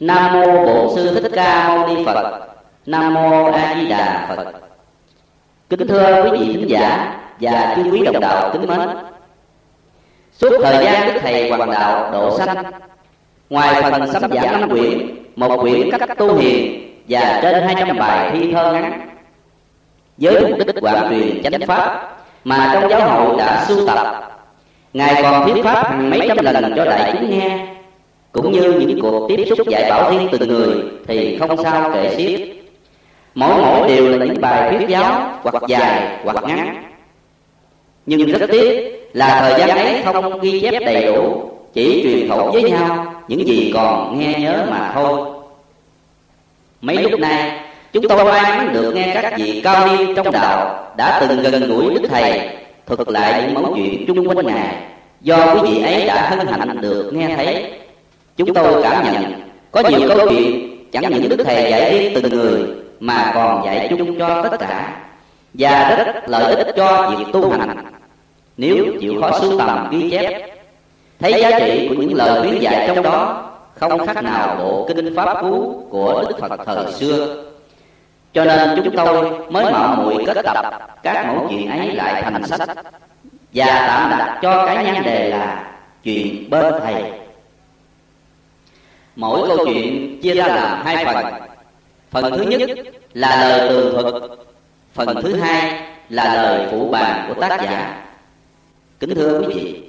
nam mô bổn sư thích ca mâu ni phật. Nam mô a di đà phật. Kính thưa quý vị thính giả và chư quý đồng đạo kính mến. Suốt thời gian đức thầy hoàng đạo độ sanh, ngoài phần sắp giảng năm quyển, một quyển cách tu hiền và trên hai trăm bài thi thơ ngắn. Với mục đích quảng truyền chánh pháp mà trong giáo hội đã sưu tập, ngài còn thuyết pháp hàng mấy trăm lần cho đại chúng nghe cũng như những cuộc tiếp xúc dạy bảo riêng từng người, thì không sao kể xiết. Mỗi mỗi đều là những bài thuyết giáo, hoặc dài, hoặc ngắn. Nhưng rất tiếc là thời gian ấy không ghi chép đầy đủ, chỉ truyền khẩu với nhau những gì còn nghe nhớ mà thôi. Mấy lúc nay, chúng tôi may mắn được nghe các vị cao niên trong đạo đã từng gần gũi đức thầy thuật lại những mẫu chuyện chung quanh ngài. Do quý vị ấy đã hân hạnh được nghe thấy chúng tôi cảm nhận. có nhiều câu chuyện chẳng những đức thầy dạy riêng từng người mà còn dạy chung cho tất cả. Và rất lợi ích cho việc tu hành. Nếu chịu khó sưu tầm ghi chép thấy giá trị của những lời khuyến dạy trong đó không khác nào bộ kinh pháp cú của đức phật thời xưa. Cho nên chúng tôi mới mạo muội kết tập các mẫu chuyện ấy lại thành sách. Và tạm đặt cho cái nhan đề là chuyện bên thầy mỗi câu chuyện chia ra làm hai phần. Phần thứ nhất là lời tường thuật. Phần thứ hai là lời phụ bàn của tác giả. Kính thưa quý vị,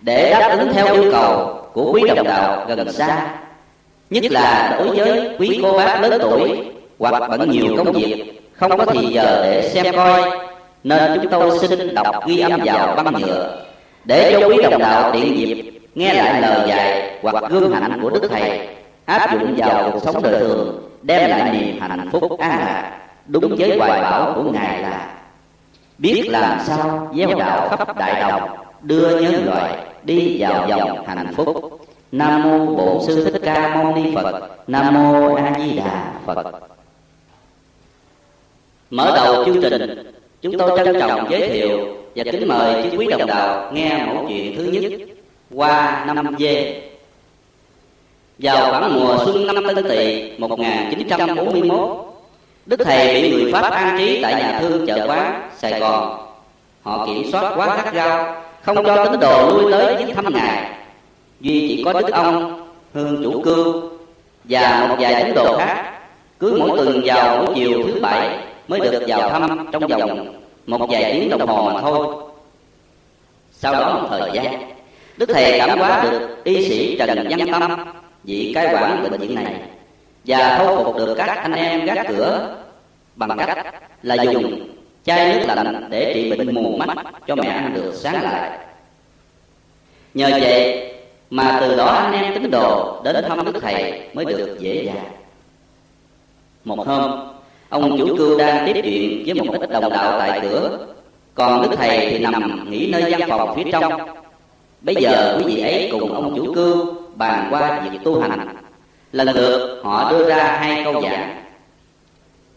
để đáp ứng theo yêu cầu của quý đồng đạo gần xa, nhất là đối với quý cô bác lớn tuổi hoặc bận nhiều công việc không có thì giờ để xem coi, nên chúng tôi xin đọc ghi âm vào băng nhựa để cho quý đồng đạo tiện dịp nghe lại lời dạy hoặc gương hạnh của đức thầy áp dụng vào cuộc sống đời thường đem lại niềm hạnh phúc an lạc. đúng với hoài bão của ngài là biết làm sao gieo đạo khắp đại đồng đưa nhân loại đi vào dòng hạnh phúc. nam mô bổn sư thích ca mâu ni phật. Nam mô a di đà phật. Mở đầu chương trình chúng tôi trân trọng giới thiệu và kính mời quý đồng đạo nghe mẫu chuyện thứ nhất qua năm dê vào khoảng mùa xuân năm Tân Tỵ 1941, Đức Thầy bị người Pháp an trí tại nhà thương chợ quán Sài Gòn. Họ kiểm soát quá gắt gao, không cho tín đồ lui tới viếng thăm Ngài. Duy chỉ có Đức ông, Hương Chủ Cưu và một vài tín đồ khác cứ mỗi tuần vào mỗi chiều thứ bảy mới được vào thăm trong vòng một vài tiếng đồng hồ mà thôi. Sau đó một thời gian, Đức Thầy cảm hóa được y sĩ Trần Văn Tâm, vị cai quản bệnh viện này, và thâu phục được các anh em gác cửa. Bằng cách là dùng chai nước lạnh để trị bệnh mù mắt cho mẹ ăn được sáng lại. Nhờ vậy mà từ đó anh em tín đồ đến thăm đức thầy mới được dễ dàng. Một hôm, ông chủ cưu đang tiếp chuyện với một ít đồng đạo tại cửa. Còn đức thầy thì nằm nghỉ nơi văn phòng phía trong bây giờ quý vị ấy cùng ông chủ cưu bàn qua việc tu hành. Lần lượt họ đưa ra hai câu giảng.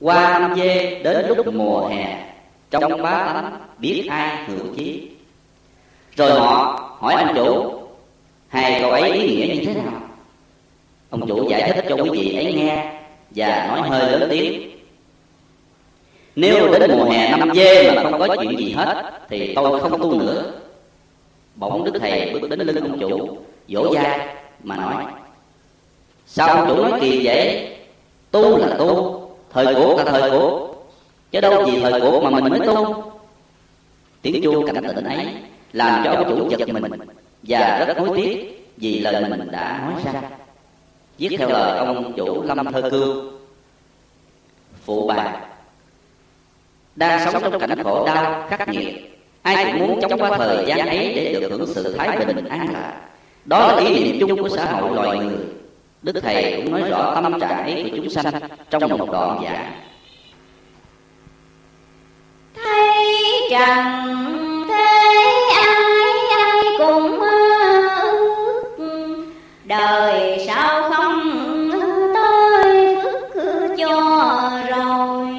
Qua năm dê đến lúc mùa hè, trong bá tánh biết ai hữu chí? Rồi họ hỏi ông chủ, hai câu ấy ý nghĩa như thế nào? Ông chủ giải thích cho quý vị ấy nghe và nói hơi lớn tiếng. Nếu đến mùa hè năm dê mà không có chuyện gì hết, thì tôi không tu nữa bỗng đức thầy bước đến lưng ông chủ, vỗ vai mà nói, sao ông chủ nói kỳ vậy? Tu là tu, thời cổ là thời cổ chứ đâu gì thời cổ mà mình mới tu. Tiếng chuông cảnh tỉnh ấy làm cho ông chủ giật mình và rất hối tiếc vì lời mình đã nói ra. Viết theo lời ông chủ lâm thơ cương. Phụ bà, đang sống trong cảnh khổ đau khắc nghiệt ai cũng muốn chống qua thời gian ấy để được hưởng sự thái bình an lạc. đó là ý niệm chung của xã hội loài người. đức thầy cũng nói rõ tâm trạng ấy của chúng sanh trong một đoạn giảng. thấy trần thế ai ai cũng ước. Đời sao không tới phước cho rồi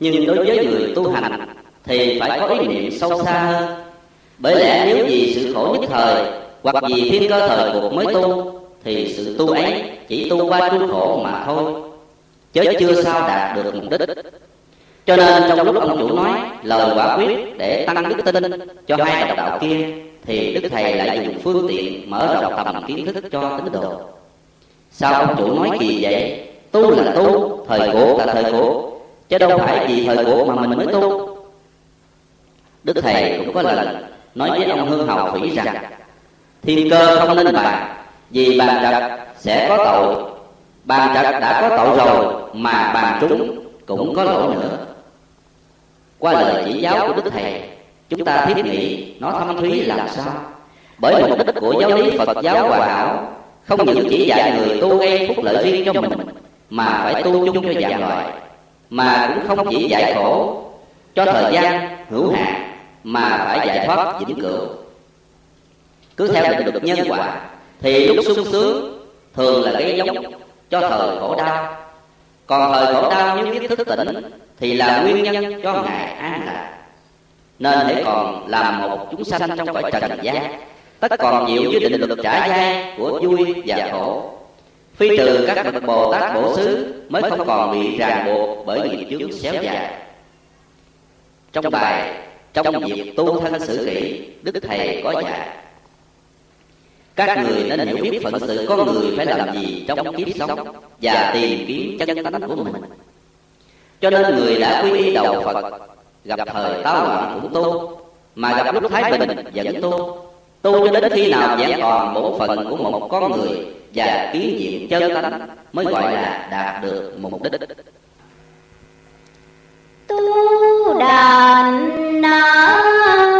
nhưng đối với người tu hành thì phải có ý niệm sâu xa hơn. bởi lẽ nếu vì sự khổ nhất thời hoặc vì thiên cơ thời cuộc mới tu thì sự tu ấy chỉ tu qua trung khổ mà thôi. chớ chưa sao đạt được mục đích. cho nên trong lúc ông chủ nói lời quả quyết để tăng đức tin cho hai đồng đạo kia thì đức thầy lại dùng phương tiện mở rộng tầm kiến thức cho tín đồ. sao ông chủ nói kỳ vậy tu là tu thời cuộc là thời cuộc chứ đâu phải vì thời cuộc mà mình mới tu. Đức thầy cũng có lần nói với ông hương hầu thủy rằng, thiên cơ không nên bàn, vì bàn trật sẽ có tội. Bàn trật đã có tội rồi mà bàn trúng cũng có lỗi nữa. Qua lời chỉ giáo của đức thầy, chúng ta thiết nghĩ nó thâm thúy làm sao? Bởi mục đích của giáo lý phật giáo hòa hảo không những chỉ dạy người tu gây phúc lợi riêng cho mình, mà phải tu chung cho dạng loại mà cũng không chỉ giải khổ. Cho thời gian, hữu hạn, mà phải giải thoát vĩnh cửu. Cứ theo định luật nhân quả, thì lúc sung sướng thường là gây giống cho thời khổ đau. Còn thời khổ đau nếu biết thức tỉnh thì là nguyên nhân cho ngài an lạc. Nên hãy còn làm một chúng sanh trong cõi trần gian. Tất còn chịu với định luật trả dai của vui và khổ phi trừ các bậc bồ tát bổ xứ mới không còn bị ràng buộc bởi nghiệp chướng xéo dài. Trong bài trong việc tu thân xử kỷ, đức thầy có dạy, các người nên hiểu biết phận sự con người phải làm gì trong kiếp sống và tìm kiếm chân tánh của mình. Cho nên người đã quy y đầu phật, gặp thời táo loạn cũng tu mà gặp lúc thái bình vẫn tu tu cho đến khi nào vẫn còn bổn phận của một con người và kiến diện chân tánh mới gọi là đạt được mục đích. Tu đàn na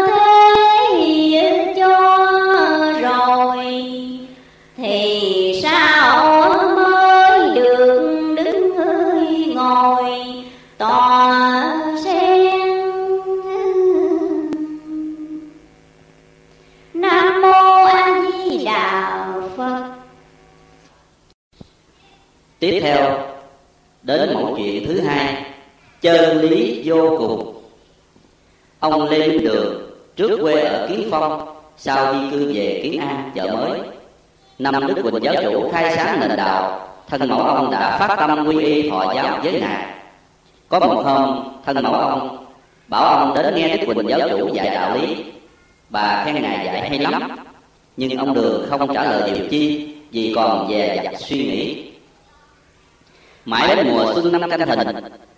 tiếp theo, đến một chuyện thứ hai, chân lý vô cùng. Ông lê minh đường, trước quê ở kiến phong, sau di cư về kiến an, chợ mới. Năm đức quỳnh giáo chủ khai sáng nền đạo thân mẫu ông đã phát tâm quy y thọ giáo với ngài có một hôm thân mẫu ông bảo ông đến nghe đức quỳnh giáo chủ dạy đạo lý. Bà khen ngài dạy hay lắm, nhưng ông đường không trả lời điều chi, vì còn về dặt suy nghĩ mãi đến mùa xuân năm canh thìn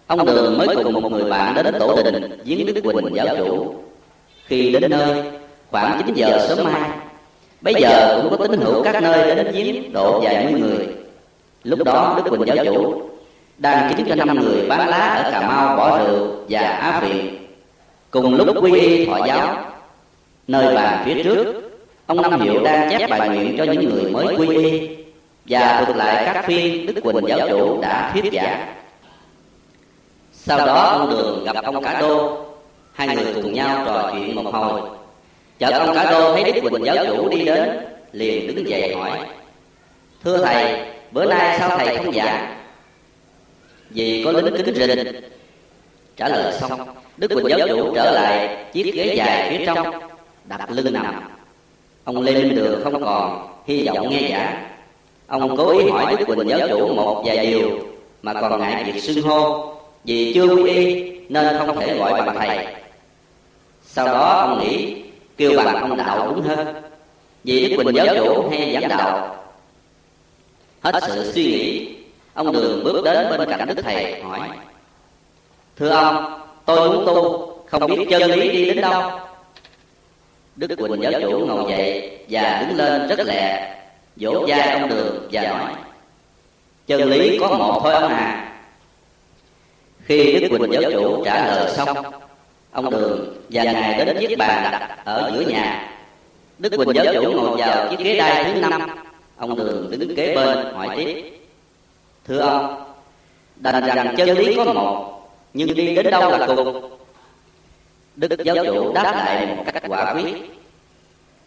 ông đường mới cùng một người bạn đến tổ đình viếng đức quỳnh giáo chủ. Khi đến nơi, khoảng chín giờ sớm mai bây giờ cũng có tín hữu các nơi đến viếng độ vài mươi người. Lúc đó, đức quỳnh giáo chủ đang chính cho năm người bán lá ở cà mau bỏ rượu và á phiện cùng lúc quy y thọ giáo, nơi bàn phía trước, ông năm hiệu đang chép bài nguyện cho những người mới quy y và thuật lại các phiên đức quỳnh giáo chủ đã thuyết giảng. Sau đó ông đường gặp ông cả đô. Hai người cùng nhau trò chuyện một hồi. Chợt ông cả đô thấy đức quỳnh giáo chủ đi đến, liền đứng dậy hỏi, thưa thầy, bữa nay sao thầy không giảng? Vì có lính kính rình. Trả lời xong, đức quỳnh giáo chủ trở lại chiếc ghế dài phía trong, đặt lưng nằm. Ông lê minh đường không còn, hy vọng nghe giảng ông cố ý hỏi đức quỳnh giáo chủ một vài điều mà còn ngại việc xưng hô, vì chưa quy y nên không thể gọi bằng thầy. Sau đó ông nghĩ, kêu bằng ông đạo đúng hơn, vì đức quỳnh giáo chủ hay giảng đạo. Hết sự suy nghĩ, ông đường bước đến bên cạnh đức thầy, hỏi, thưa ông, tôi muốn tu, không biết chân lý đi đến đâu? Đức quỳnh giáo chủ ngồi dậy và đứng lên rất lẹ vỗ vai ông đường và nói, chân lý có một thôi ông à. Khi đức quỳnh giáo chủ trả lời xong, ông đường và ngài đến chiếc bàn đặt ở giữa nhà. Đức quỳnh giáo chủ ngồi vào chiếc ghế đai thứ năm, ông đường đứng kế bên hỏi tiếp, thưa ông, đành rằng chân lý có một, nhưng đi đến đâu là cùng? Đức giáo chủ đáp lại một cách quả quyết,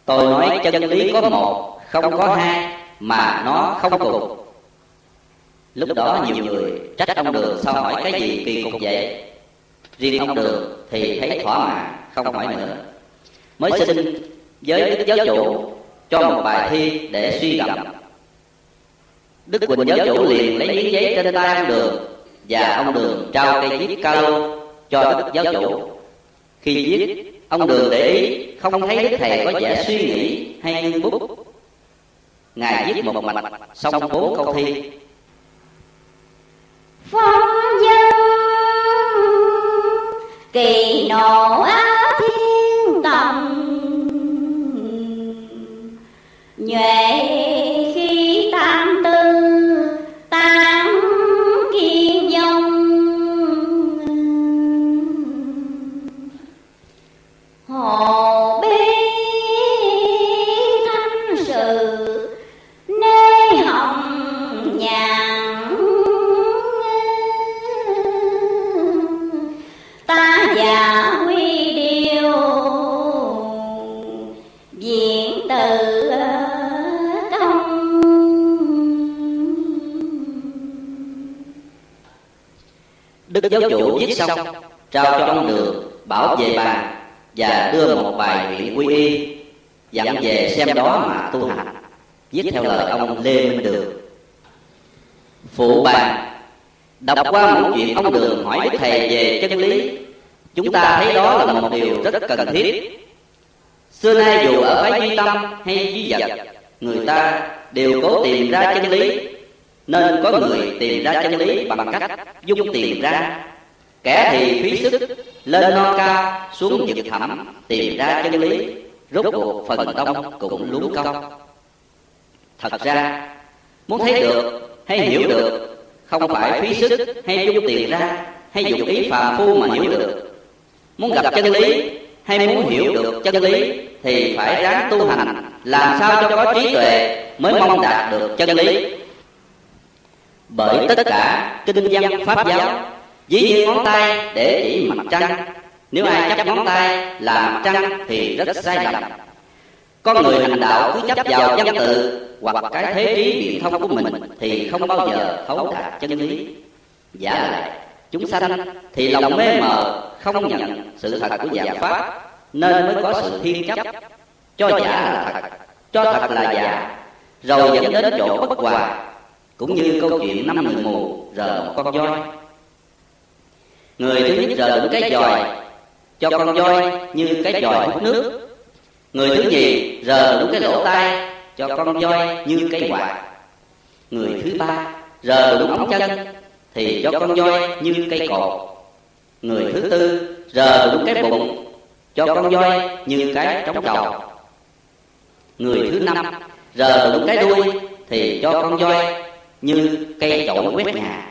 tôi nói chân lý có một không có hai, mà nó không cùng. Lúc đó nhiều người trách ông đường sao hỏi cái gì kỳ cục vậy? Riêng ông đường thì thấy thỏa mãn, không hỏi nữa. Mới xin với đức giáo chủ cho một bài thi để suy gẫm. Đức quỳnh giáo chủ liền lấy miếng giấy trên tay ông đường và ông đường trao cây viết cao lô cho đức giáo chủ. Khi viết, ông đường để ý, không thấy đức thầy có vẻ suy nghĩ hay ngưng bút ngài viết một mạch, xong bốn câu thi. Phong dân kỳ nộ á thiên tầm, nhuệ đức giáo chủ viết xong, trao cho ông đường bảo vệ bàn, và đưa một bài nguyện quy y dặn về xem đó mà tu hành. Viết theo lời ông lê minh đường phụ bàn, đọc qua một chuyện ông đường hỏi đức thầy về chân lý. Chúng ta thấy đó là một điều rất cần thiết. Xưa nay dù ở phái duy tâm hay duy vật, người ta đều cố tìm ra chân lý nên có người tìm ra chân lý bằng cách dung tiền ra. Kẻ thì phí sức, lên non cao, xuống vực thẳm, tìm ra chân lý, rốt cuộc phần tông cũng lún công. Thật ra, muốn thấy được, hay hiểu được, không phải phí sức hay dung tiền ra, hay dùng ý phàm phu mà hiểu được. Muốn gặp chân lý hay muốn hiểu được chân lý thì phải ráng tu hành, làm sao cho có trí tuệ mới mong đạt được chân lý bởi tất cả kinh văn pháp giáo, ví như ngón tay để chỉ mặt trăng. Nếu ai chấp ngón tay là mặt trăng thì rất sai lầm. Con người hành đạo cứ chấp vào văn tự hoặc cái thế trí biện thông của mình thì không bao giờ thấu đạt chân lý. Giả lại, chúng sanh thì lòng mê mờ, không nhận sự thật của giả pháp, nên mới có sự thiên chấp. Cho giả là thật, cho thật là giả, rồi dẫn đến chỗ bất hòa cũng như câu chuyện năm người mù rờ một con voi. người thứ nhất rờ đúng cái dòi. cho con voi như cái dòi hút nước. người thứ nhì rờ đúng cái lỗ tai. cho con voi như cái quạt. người thứ ba rờ đúng ống chân. thì cho con voi như cây cột. người thứ tư rờ đúng cái bụng. cho con voi như cái trống trầu người thứ năm rờ đúng cái đuôi. thì cho con voi như cây chổi quét nhà.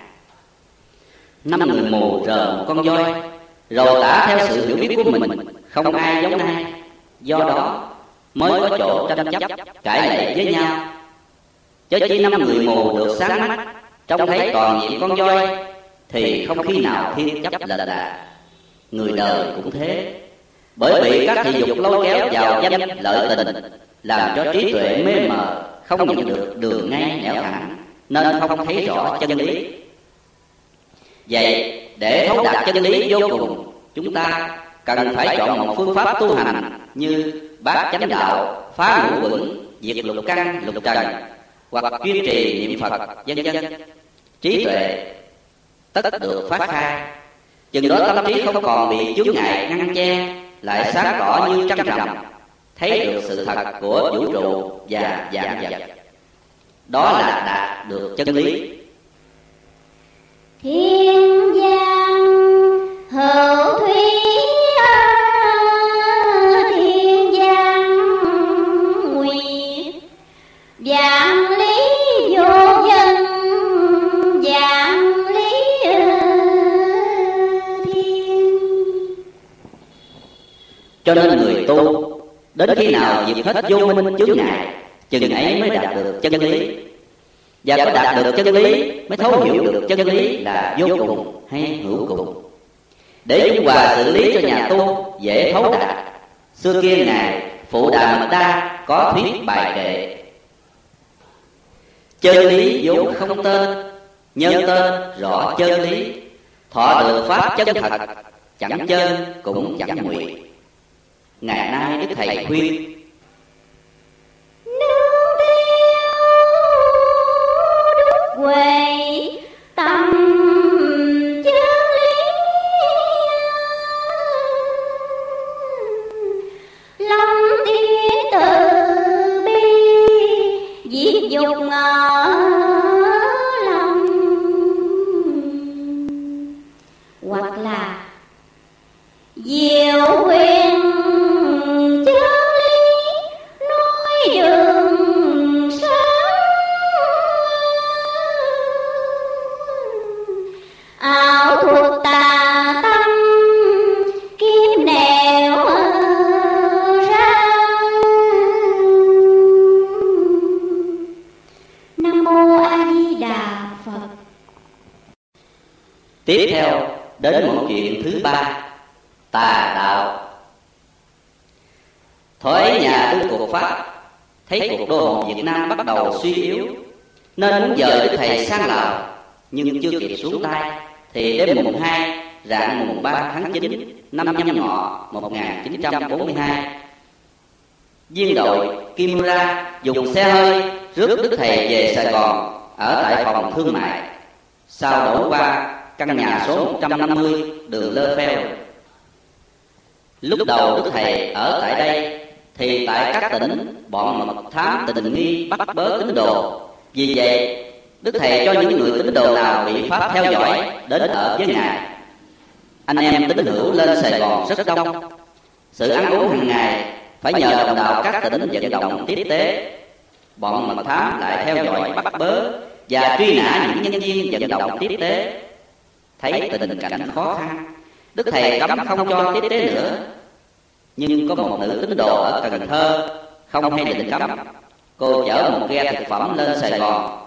Năm người mù rờ một con voi, rồi tả theo sự hiểu biết của mình, không ai giống ai. Do đó, mới có chỗ tranh chấp cãi lệ với nhau. Chớ chỉ năm người mù được sáng mắt, trông thấy toàn diện con voi, thì không khi nào thiên chấp là đà người đời cũng thế. Bởi vì các thị dục lôi kéo vào danh, lợi tình, làm cho trí tuệ mê mờ, không nhận được đường ngay nẻo thẳng nên không thấy rõ chân lý. Vậy để thấu đạt chân lý vô cùng, chúng ta cần phải chọn một phương pháp tu hành như bát chánh đạo, phá ngũ quẩn, diệt lục căn, lục trần, hoặc duy trì niệm phật, vân vân. Trí tuệ tất được phát khai chừng đó tâm trí không còn bị chướng ngại, ngăn che, lại sáng tỏ như trăng rằm thấy được sự thật của vũ trụ và dạng vật đó là đạt được chân lý. Thiên giang hữu thủy thiên giang nguyệt. Dạng lý vô dân dạng lý thiên. Cho nên người tu đến khi nào diệt hết vô minh chướng ngại chừng ấy mới đạt được chân lý. và có đạt được chân lý mới thấu hiểu được chân lý là vô cùng hay hữu cùng. để dung hòa xử lý cho nhà tu dễ thấu đạt. xưa kia ngài phụ đà mật đa có thuyết bài kệ chân lý vốn không tên. nhân tên rõ chân lý. thọ được pháp chân thật. chẳng chân cũng chẳng nguyện. Ngày nay đức thầy khuyên huệ tâm chân lý lòng tiến từ bi, diệt dục ở lòng. Hoặc là diệu tiếp theo, đến một chuyện thứ ba, tà đạo. Thuế nhà Đức cuộc Pháp, Thấy cuộc đô hồn Việt Nam bắt đầu suy yếu, Nên muốn dời Đức Thầy sang Lào, Nhưng chưa kịp xuống tay, Thì đêm mùng 2 rạng mùng 3 tháng 9 Năm nhâm ngọ 1942 Viên đội Kimura dùng xe hơi rước Đức Thầy về Sài Gòn, Ở tại phòng thương mại. Sau đổ qua căn nhà số 150 đường Lơ phèo. Lúc đầu Đức Thầy ở tại đây, Thì tại các tỉnh, bọn mật thám tình nghi bắt bớ, tín đồ. Vì vậy, Đức Thầy cho những người tín đồ nào bị Pháp theo dõi, đến ở với Ngài. Anh em tín hữu lên Sài Gòn rất đông. Sự ăn uống hàng ngày phải nhờ đồng đạo các tỉnh vận động tiếp tế. Bọn mật thám lại theo dõi bắt bớ Và truy nã những nhân viên vận động tiếp tế. Thấy tình cảnh khó khăn. Đức Thầy cấm không cho tiếp tế nữa. Nhưng có một nữ tín đồ ở Cần Thơ Không hay định cấm. Cô chở một ghe thực phẩm lên Sài Gòn.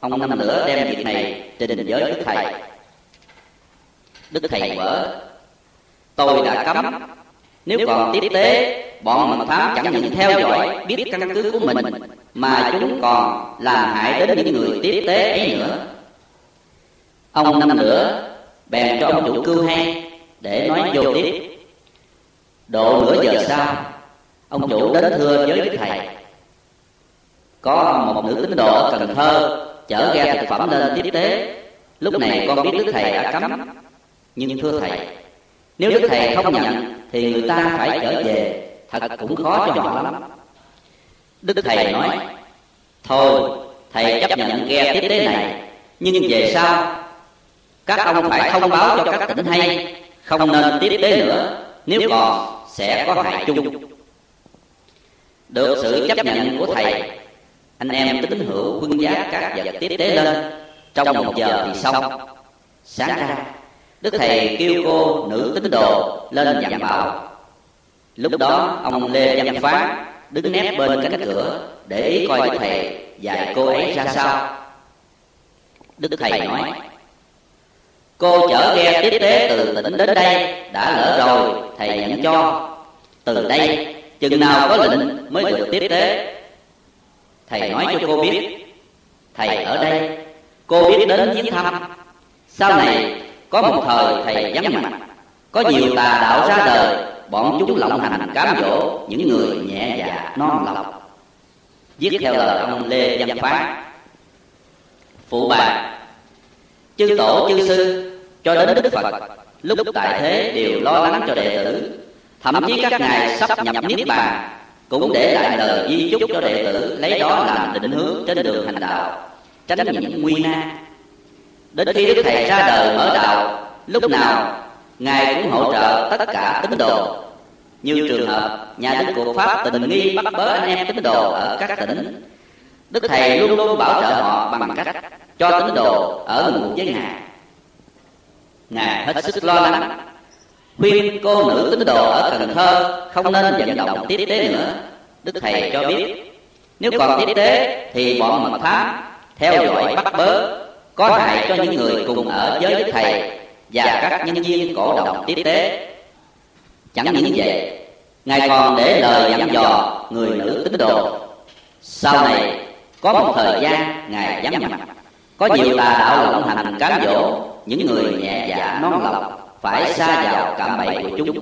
Ông năm nữa đem việc này trình với Đức Thầy. Đức Thầy vỡ Tôi đã cấm. Nếu còn tiếp tế Bọn mật thám chẳng những theo dõi Biết căn cứ của mình Mà chúng còn làm hại đến những người tiếp tế ấy nữa Ông năm nữa, bèn cho ông chủ cưu hay để nói vô tiếp độ nửa giờ sau, ông chủ đến thưa với đức thầy. Có một nữ tín đồ ở cần thơ chở ghe thực phẩm lên tiếp tế. Lúc này con biết đức thầy đã cấm. Nhưng thưa thầy, nếu đức thầy không nhận thì người ta phải trở về. Thật cũng khó cho họ lắm. Đức thầy nói, thôi, thầy chấp nhận ghe tiếp tế này. Nhưng về sau các ông phải thông báo cho các tỉnh hay. Không nên tiếp tế nữa. Nếu còn sẽ có hại chung. được sự chấp nhận của thầy anh em tín hữu quân giá các vật tiếp tế lên. Trong một giờ thì xong. Sáng ra đức thầy kêu cô nữ tín đồ lên dặn bảo. Lúc đó ông lê văn phán đứng nép bên cánh cửa để ý coi đức thầy dạy cô ấy ra sao. Đức thầy nói Cô chở ghe tiếp tế từ tỉnh đến đây, Đã lỡ rồi, thầy nhận cho. Từ đây, chừng nào có lệnh mới được tiếp tế. Thầy nói cho cô biết, Thầy ở đây, Cô biết đến viếng thăm. Sau này, có một thời thầy vắng mặt. Có nhiều tà đạo ra đời, Bọn chúng lộng hành cám dỗ Những người nhẹ dạ non lọc. Viết theo lời ông Lê Văn Phát Phụ bà, Chư tổ, chư sư cho đến Đức Phật. Lúc tại thế đều lo lắng cho đệ tử. Thậm chí các ngài sắp nhập niết bàn cũng để lại lời di chúc cho đệ tử, lấy đó làm định hướng trên đường hành đạo, tránh những nguy nan. Đến khi đức thầy ra đời mở đạo, lúc nào ngài cũng hỗ trợ tất cả tín đồ. Như trường hợp nhà đức của pháp tình nghi bắt bớ anh em tín đồ ở các tỉnh, đức thầy luôn luôn bảo trợ họ bằng cách cho tín đồ ở một với ngài ngài hết sức lo lắng. khuyên cô nữ tín đồ ở cần thơ không nên vận động tiếp tế nữa. Đức thầy cho biết nếu còn tiếp tế thì bọn mật thám theo dõi bắt bớ có hại cho những người cùng ở với đức thầy và các nhân viên cổ động tiếp tế. Chẳng những vậy ngài còn để lời dặn dò người nữ tín đồ. Sau này có một thời gian ngài vắng mặt. Có nhiều tà đạo lộng hành cám dỗ những người nhẹ dạ non lòng phải xa vào cạm bẫy của chúng.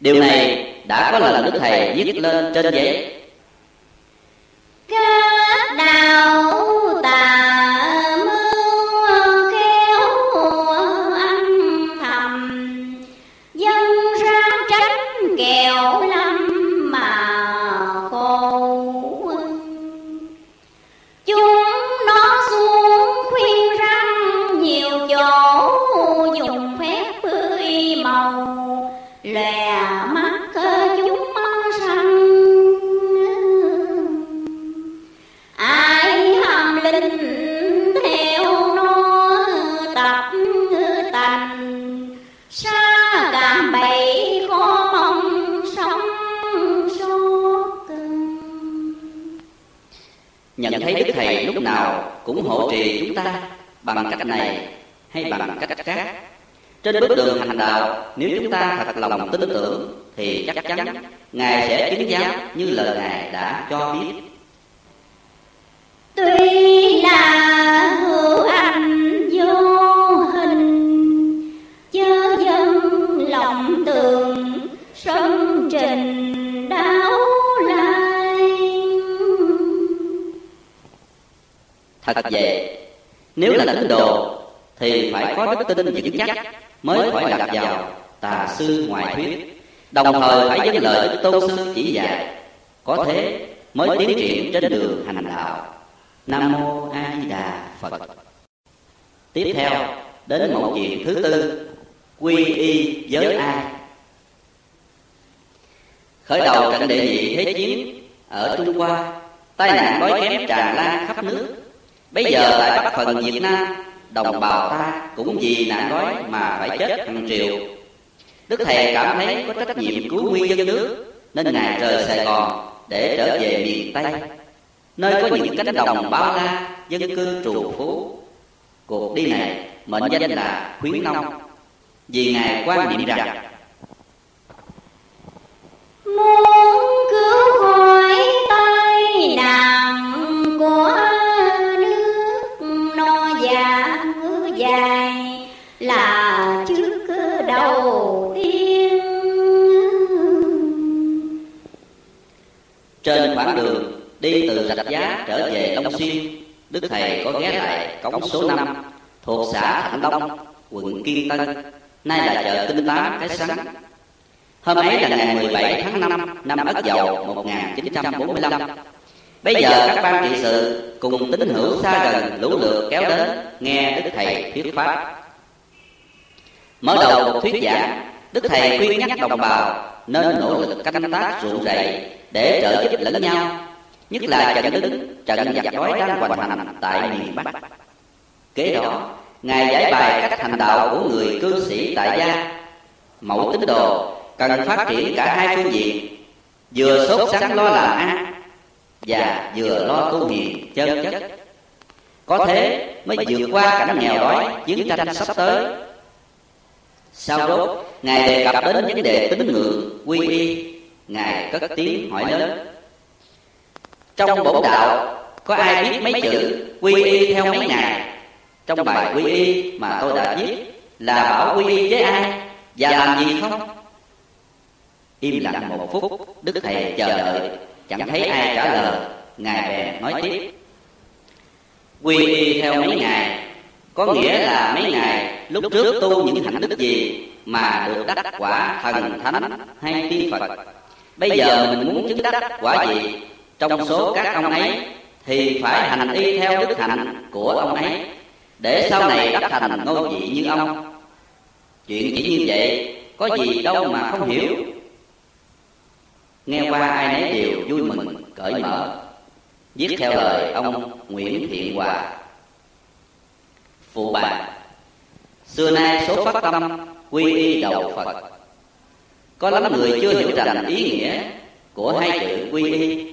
Điều này đã có lần đức thầy viết lên trên giấy. Đạo tà nhận thấy đức thầy lúc nào cũng hộ trì chúng ta bằng cách này hay bằng cách khác. Trên bước đường hành đạo, nếu chúng ta thật lòng tin tưởng, thì chắc chắn ngài sẽ chứng giáo như lời ngài đã cho biết. Tuy là hữu ảnh thật về nếu là tín đồ, thì phải có đức tin vững chắc mới khỏi đặt vào tà sư ngoại thuyết. Đồng thời phải dâng lời đức tôn sư chỉ dạy, có thế mới tiến triển trên đường hành đạo. Nam mô a di đà phật. Tiếp theo, đến một chuyện thứ tư, quy y với ai khởi đầu trận địa nhị thế chiến, ở trung hoa, tai nạn đói kém tràn lan khắp nước bây giờ tại bắc phần việt nam. Đồng bào ta cũng vì nạn đói mà phải chết hàng triệu. Đức thầy cảm thấy có trách nhiệm cứu nguyên dân nước, nên ngài rời sài gòn để trở về miền tây. Nơi có những cánh đồng bao la, dân cư trù phú. Cuộc đi này mệnh danh là khuyến nông. Vì ngài quan niệm rằng, muốn cứu khỏi trên quãng đường, đi từ rạch giá trở về long xuyên, đức thầy có ghé lại cổng số 5 thuộc xã thạnh đông, quận kiên tân. Nay là chợ tinh tám cái sắn hôm ấy là ngày 17 tháng 5 năm ất dậu 1945 bây giờ các ban trị sự cùng tín hữu xa gần lũ lượt kéo đến nghe đức thầy thuyết pháp. Mở đầu một thuyết giảng, đức thầy khuyên nhắc đồng bào nên nỗ lực canh tác ruộng rẫy để trợ giúp lẫn nhau, nhất là trận đứng trận giặc đói đang hoành hành tại miền bắc. Kế đó, ngài giải bài cách hành đạo của người cư sĩ tại gia. Mẫu tín đồ cần phát triển cả hai phương diện, vừa sốt sắng lo làm ăn và vừa lo tu hiền chân chất. Có thế mới vượt qua cảnh nghèo đói, chiến tranh sắp tới sau đó ngài đề cập đến vấn đề tín ngưỡng, quy y, ngài cất tiếng hỏi lớn, trong bổn đạo, có ai biết mấy chữ quy y theo mấy ngài? Trong bài quy y mà tôi đã viết là bảo quy y với ai? Và làm gì không? Im lặng một phút, đức thầy chờ đợi, chẳng thấy ai trả lời. Ngài bèn nói tiếp, quy y theo mấy ngài? Có nghĩa là mấy ngày, lúc trước tu những hạnh đức gì mà được đắc quả thần thánh hay tiên phật? Bây giờ mình muốn chứng đắc quả gì? Trong số các ông ấy thì phải hành y theo đức hạnh của ông ấy. Để sau này đắc thành ngôi vị như ông. Chuyện chỉ như vậy, có gì đâu mà không hiểu. Nghe qua ai nấy đều vui mừng, cởi mở. Viết theo lời ông nguyễn thiện hòa phụ bạc xưa nay số phát tâm, quy y đầu phật. Có lắm người chưa hiểu rằng ý nghĩa của hai chữ quy y.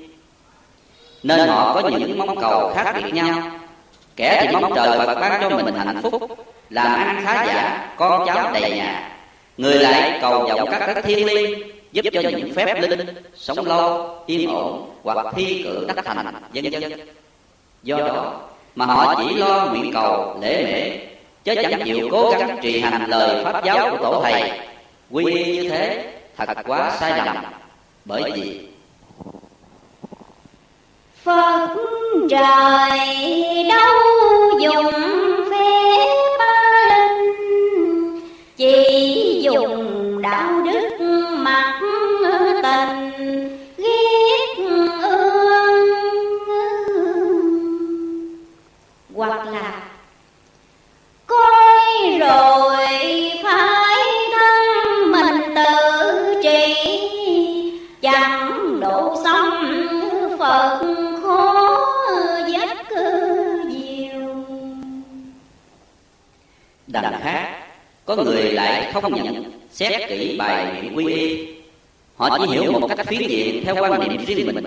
Nên họ có những mong cầu khác biệt nhau. Kẻ thì mong trời phật ban cho mình hạnh phúc, làm ăn khá giả, con cháu đầy nhà. Người lại cầu vọng các đất thiên liêng, giúp cho những phép linh sống lâu, yên ổn hoặc thi cử đắc thành, vân vân. Do đó mà họ chỉ lo nguyện cầu, lễ mễ, chứ chẳng chịu cố gắng trì hành lời pháp giáo của tổ thầy. Quy y như thế, thật quá sai lầm. Bởi vì Phật trời đâu dùng đằng khác có người lại không nhận xét kỹ bài nguyện quy y. Họ chỉ hiểu một cách phiến diện theo quan niệm riêng mình.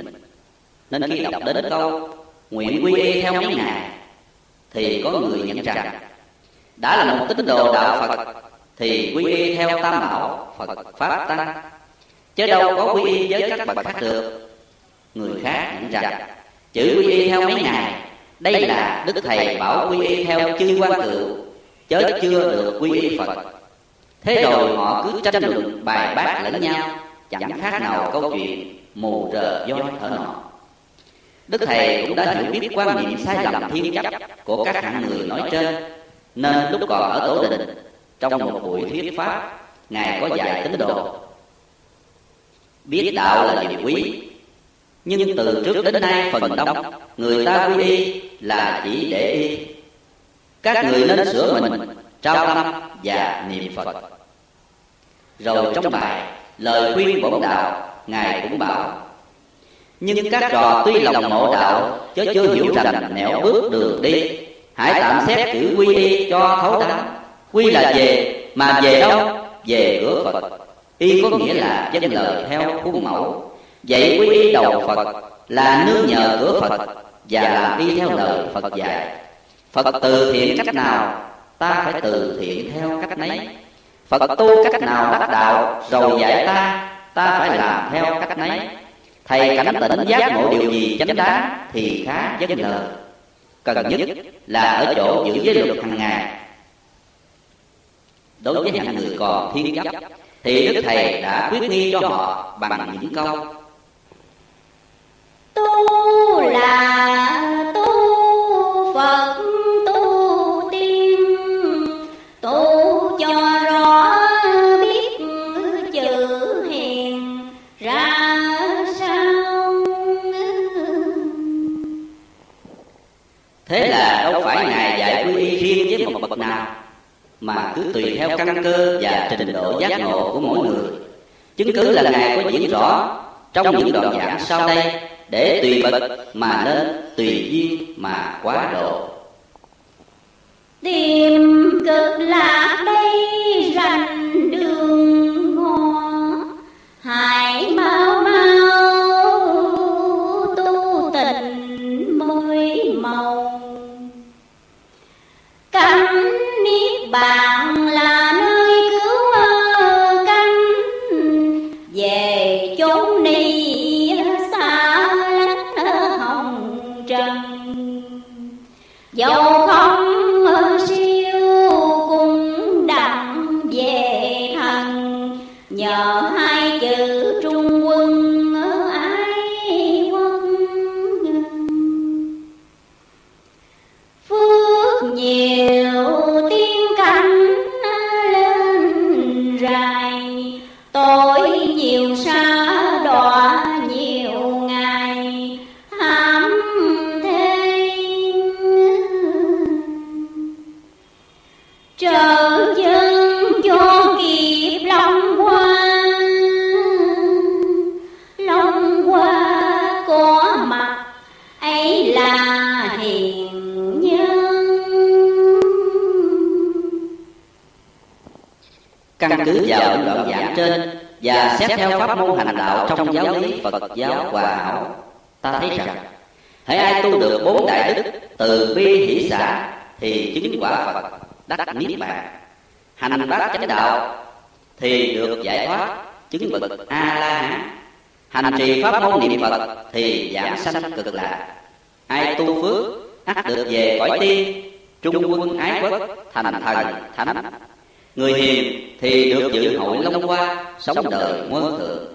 Nên khi đọc đến câu nguyện quy y theo mấy ngày thì có người nhận rằng, đã là một tín đồ đạo phật, thì quy y theo tam bảo phật pháp tăng. Chứ đâu có quy y với các bậc khác được. Người khác nhận rằng, chữ quy y theo mấy ngày đây là đức thầy bảo quy y theo chư quan cựu chớ chưa được quy y phật. Thế rồi họ cứ tranh luận bài bác lẫn nhau chẳng khác nào câu chuyện mù rờ voi thở nọ đức thầy cũng đã hiểu biết quan niệm sai lầm thiên chấp của các hạng người nói trên. nên lúc còn ở tổ đình trong một buổi thuyết pháp ngài có dạy tín đồ. biết đạo là điều quý. nhưng từ trước đến nay phần đông người ta quy y là chỉ để y các người nên sửa mình trao tâm và niệm phật. Rồi trong bài lời khuyên bổn đạo ngài cũng bảo. nhưng các trò tuy lòng ngộ đạo chớ chưa hiểu rằng nẻo bước đường đi. hãy tạm xét chữ quy y cho thấu đáo. quy là về mà về đâu? về cửa phật. Y có nghĩa là dân lời theo khuôn mẫu. vậy quy y đầu phật là nương nhờ cửa phật và làm y theo lời phật dạy phật từ thiện cách nào? Ta phải từ thiện theo cách nấy phật tu cách nào đắc đạo, rồi dạy ta ta phải làm theo cách nấy thầy cảnh tỉnh giác ngộ điều gì chánh đáng thì khá dân lời. Cần nhất là ở chỗ giữ giới luật hàng ngày. Đối với những người còn thiên chấp thì đức thầy đã quyết nghi cho họ bằng những câu. Tu là tu nào mà cứ tùy theo căn cơ và trình độ giác ngộ của mỗi người. chứng cứ là ngài có diễn rõ trong những đoạn giảng sau đây để tùy bậc mà nên tùy duyên mà quá độ. tìm cực lạc đây rành đường ngò hãy bạn là nơi cứu cánh về chốn ni xa lánh hồng trần. Dẫu xét theo pháp môn hành đạo trong giáo lý phật giáo hòa hảo ta thấy rằng hãy ai tu được bốn đại đức từ bi hỷ xã thì chứng quả phật đắc niết bàn. Hành bát chánh đạo thì được giải thoát chứng bậc a la hán hành trì pháp môn niệm phật thì giảng sanh cực lạc. Ai tu phước ắt được về cõi tiên trung quân ái quốc thành thần thánh người hiền thì được dự hội long hoa, sống đời muôn thượng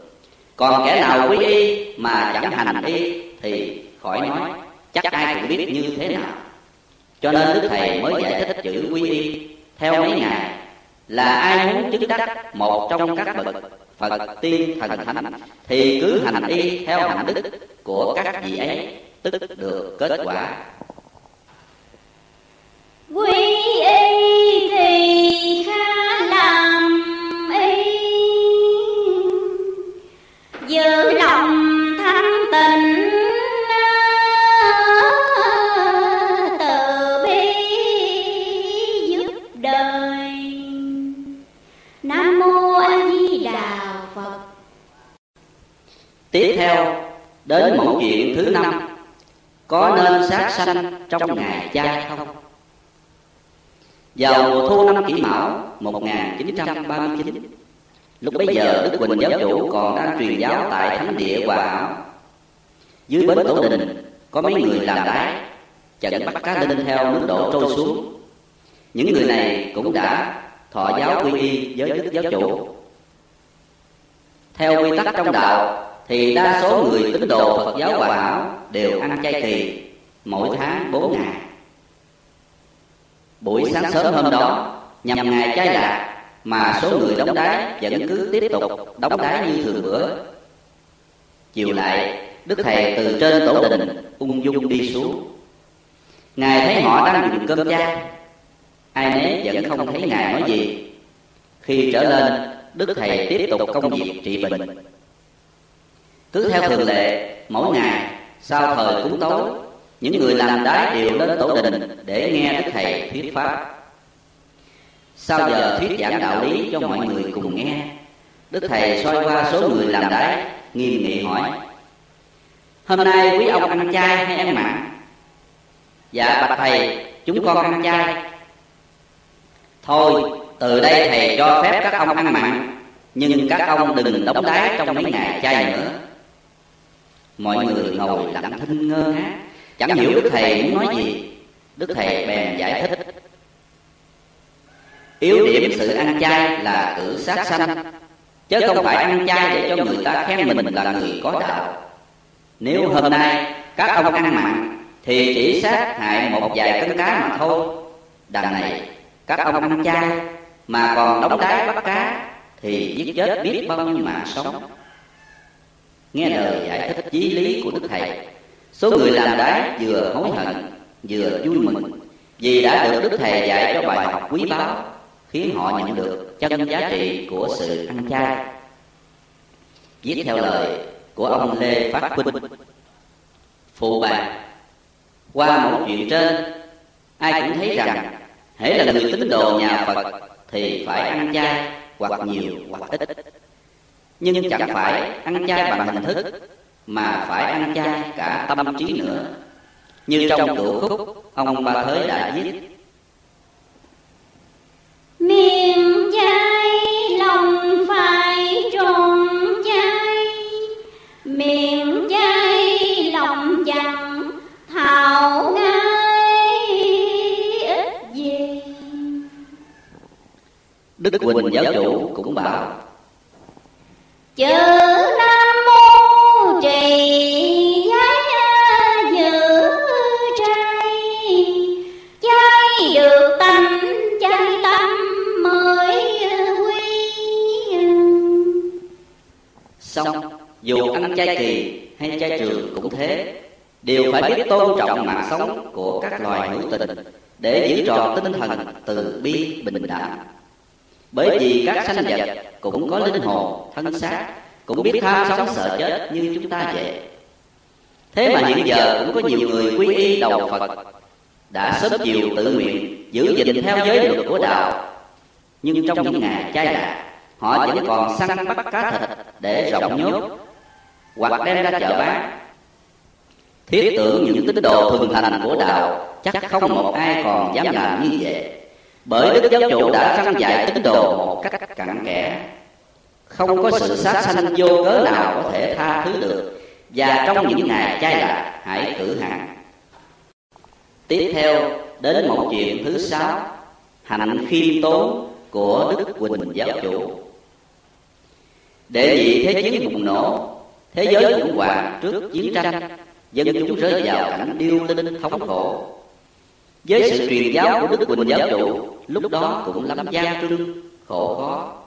còn kẻ nào quý y mà chẳng hành y thì khỏi nói, chắc ai cũng biết như thế nào. Cho nên đức thầy mới giải thích chữ quy y. Theo mấy ngài, là ai muốn chứng đắc một trong các bậc phật tiên thần thánh, thì cứ hành y theo hành đức của các vị ấy, tức được kết quả tiếp theo, đến mẫu chuyện thứ năm. Có nên sát sanh trong ngày chay không? Vào mùa thu năm kỷ mão 1939 Lúc bấy giờ Đức Quỳnh giáo chủ còn đang truyền giáo tại thánh địa Hòa Hảo. Dưới bến tổ đình, có mấy người làm đái Chặn bắt cá linh theo nước đổ trôi xuống. Những người này cũng đã thọ giáo quy y với Đức giáo chủ. Theo quy tắc trong đạo, Thì đa số người tín đồ Phật giáo Hòa Hảo đều ăn chay kỳ Mỗi tháng bốn ngày. Buổi sáng sớm hôm đó, Nhằm ngày trái lạc, Mà số người đóng đái vẫn cứ tiếp tục đóng đái như thường bữa. Chiều lại, Đức Thầy từ trên tổ đình ung dung đi xuống. Ngài thấy họ đang dùng cơm chay. Ai nấy vẫn không thấy Ngài nói gì. Khi trở lên, Đức Thầy tiếp tục công việc trị bệnh. Cứ theo thường lệ, Mỗi ngày, sau thời cúng tối những người làm đái đều đến tổ đình để nghe đức thầy thuyết pháp. Sau giờ thuyết giảng đạo lý cho mọi người cùng nghe, đức thầy soi qua số người làm đái, nghiêm nghị hỏi, hôm nay quý ông ăn chay hay ăn mặn? Dạ bạch thầy, chúng con ăn chay. Thôi, từ đây thầy cho phép các ông ăn mặn, nhưng các ông đừng đóng đái trong mấy ngày chay nữa. Mọi người ngồi lặng thinh ngơ ngác chẳng hiểu đức thầy muốn nói gì. Đức thầy bèn giải thích. Yếu điểm sự ăn chay là cử sát sanh. Chứ không phải ăn chay để cho người ta khen mình là người có đạo. Nếu hôm nay các ông ăn mặn, thì chỉ sát hại một vài cân cá mà thôi. Đằng này, các ông ăn chay mà còn đóng đáy bắt cá, thì giết chết biết bao nhiêu mạng sống. Nghe lời giải thích chí lý của đức thầy số người làm đái vừa hối hận vừa vui mừng. vì đã được đức thầy dạy cho bài học quý báu khiến họ nhận được chân giá trị của sự ăn chay. viết theo lời của ông lê phát huynh phụ bàn qua một chuyện trên ai cũng thấy rằng hễ là người tín đồ nhà phật thì phải ăn chay hoặc nhiều hoặc ít. Nhưng chẳng phải ăn chay bằng hình thức mà phải ăn chay cả tâm trí nữa. Như trong cửu khúc ông ba thới đã viết. Miệng chay lòng phải tròn chay. Miệng chay lòng chẳng thảo ngay ít gì. Đức quỳnh giáo chủ cũng bảo chữ dù ăn chay kỳ hay chay trường cũng thế, đều phải biết tôn trọng mạng sống của các loài hữu tình để giữ tròn tinh thần từ bi bình đẳng. Bởi vì các sanh vật cũng có linh hồn thân xác cũng biết tham sống sợ chết như chúng ta vậy. Thế mà hiện giờ cũng có nhiều người quy y đầu phật, đã sớm chiều tự nguyện giữ gìn theo giới luật của đạo. Nhưng trong những ngày chai lạc, họ vẫn còn săn bắt cá thịt để rộng nhốt, hoặc đem ra chợ bán. Thiết tưởng những tín đồ thường thành của đạo chắc không một ai còn dám làm như vậy, bởi đức giáo chủ đã răng dạy tín đồ một cách cặn kẽ không có sự sát sanh vô cớ nào có thể tha thứ được. Và trong những ngày chay lạc hãy cử hẳn tiếp theo đến một chuyện thứ sáu hạnh khiêm tốn của đức quỳnh giáo chủ. Để vị thế chiến bùng nổ thế giới khủng hoảng trước chiến tranh dân chúng rơi vào cảnh điêu linh thống khổ. Với sự truyền giáo của đức quỳnh giáo chủ lúc đó cũng lắm gian trưng khổ khó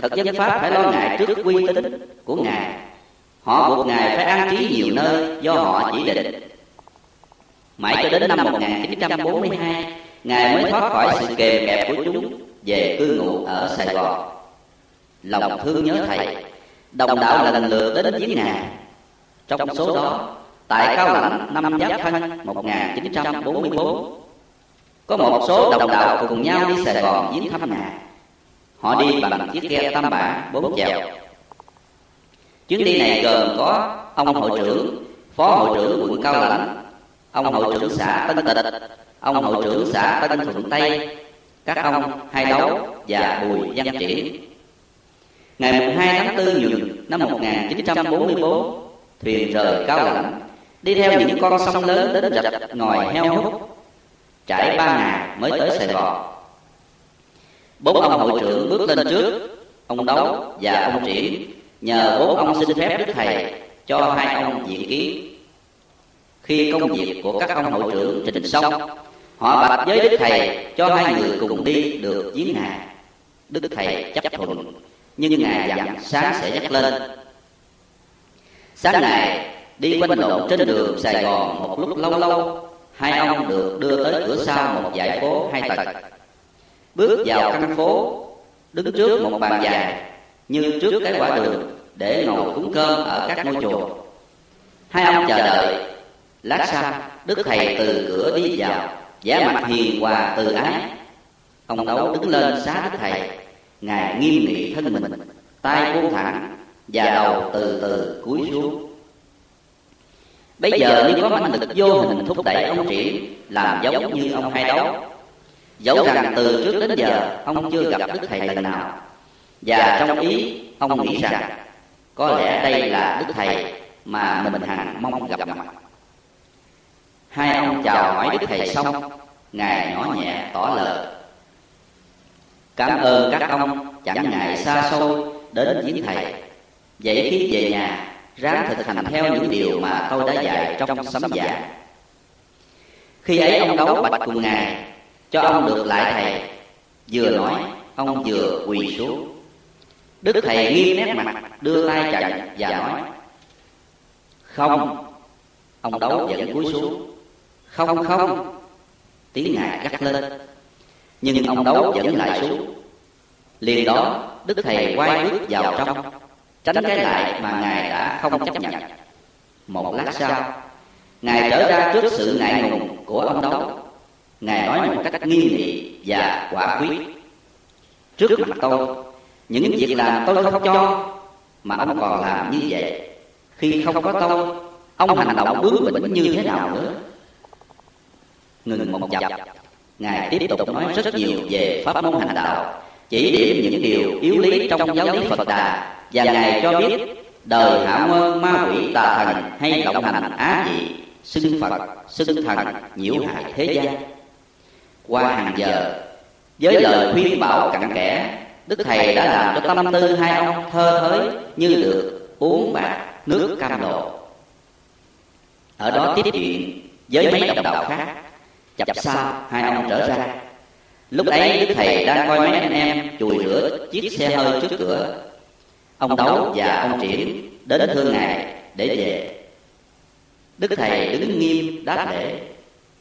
thực dân pháp phải lo ngại trước uy tín của ngài. Họ buộc ngài phải an trí nhiều nơi do họ chỉ định. Mãi cho đến năm 1942 ngài mới thoát khỏi sự kề kẹp của chúng về cư ngụ ở sài gòn. Lòng thương nhớ thầy, đồng đạo lần lượt đến viếng ngài. Trong số đó, tại cao lãnh, năm giáp thân 1944 có một số đồng đạo cùng nhau đi sài gòn viếng thăm ngài họ đi bằng chiếc ghe tam bả, bốn chèo. Chuyến đi này gồm có ông hội trưởng, phó hội trưởng quận cao lãnh, ông hội trưởng xã tân tịch, ông hội trưởng xã tân thuận tây, các ông hai đấu và bùi văn triển ngày 2 tháng 4 nhuận năm 1944 thuyền rời cao lãnh, đi theo những con sông lớn đến rạch ngòi heo hút, trải ba ngày mới tới sài gòn bốn ông hội trưởng bước lên trước. Ông đấu và ông triển, nhờ bốn ông xin phép đức thầy cho hai ông diện kiến khi công việc của các ông hội trưởng trình xong, họ bạch với đức thầy cho hai người cùng đi được viếng ngài đức thầy chấp thuận, nhưng ngài dặn sáng sẽ dắt lên. Sáng ngày đi quanh lộn trên đường sài gòn một lúc lâu lâu, hai ông được đưa tới cửa sau một dãy phố hai tầng bước vào căn phố, đứng trước một bàn dài, như trước cái quả đường, để ngồi cúng cơm ở các ngôi chùa. Hai ông chờ đợi. Lát sau, đức thầy từ cửa đi vào, vẻ mặt hiền hòa từ ái. Ông đấu đứng lên xá đức thầy. Ngài nghiêm nghị thân mình, tay buông thẳng và đầu từ từ cúi xuống. Bây giờ như có mãnh lực vô hình thúc đẩy ông triển, làm giống như ông hai đấu dẫu rằng từ trước đến giờ ông chưa gặp đức thầy lần nào. Và trong ý ông nghĩ rằng có lẽ đây là đức thầy mà mình hằng mong gặp mặt. Hai ông chào hỏi đức thầy xong ngài nhỏ nhẹ tỏ lời. Cảm ơn các ông chẳng ngại xa xôi đến viếng thầy. Vậy khi về nhà ráng thực hành theo những điều mà tôi đã dạy trong sấm giảng. Khi ấy ông đấu bạch cùng ngài cho ông được lại thầy. Vừa nói, ông vừa quỳ xuống. Đức thầy nghiêm nét mặt, đưa tay chặn và nói, không, ông đấu vẫn cúi xuống. Không không. Tiếng ngài gắt lên. Nhưng ông đấu vẫn lại xuống. Liền đó, đức thầy quay bước vào trong, tránh cái lại mà ngài đã không chấp nhận. Một lát sau, ngài trở ra trước sự ngại ngùng của ông đấu ngài nói một cách nghiêm nghị và quả quyết. Trước mặt tôi, những việc làm tôi không cho, mà ông còn làm như vậy. Khi không có tôi, ông hành động bướng bỉnh như thế nào nữa? Ngừng một chập. Ngài tiếp tục nói rất nhiều về pháp môn hành đạo, chỉ điểm những điều yếu lý trong giáo lý phật đà, và ngài cho biết, đời hạ mơ ma quỷ tà thần hay động hành á dị, xưng phật, xưng thần, nhiễu hại thế gian qua hàng giờ. Với lời khuyên bảo cặn kẽ, đức thầy đã làm cho tâm tư hai ông thơ thới như được uống bát nước cam lộ. Ở đó tiếp chuyện với mấy đồng đạo khác. Chập sau hai ông trở ra. Lúc ấy đức thầy đang coi mấy anh em chùi rửa chiếc xe hơi trước cửa. Ông đấu và ông triển đến thương ngài để về. Đức thầy đứng nghiêm đáp lễ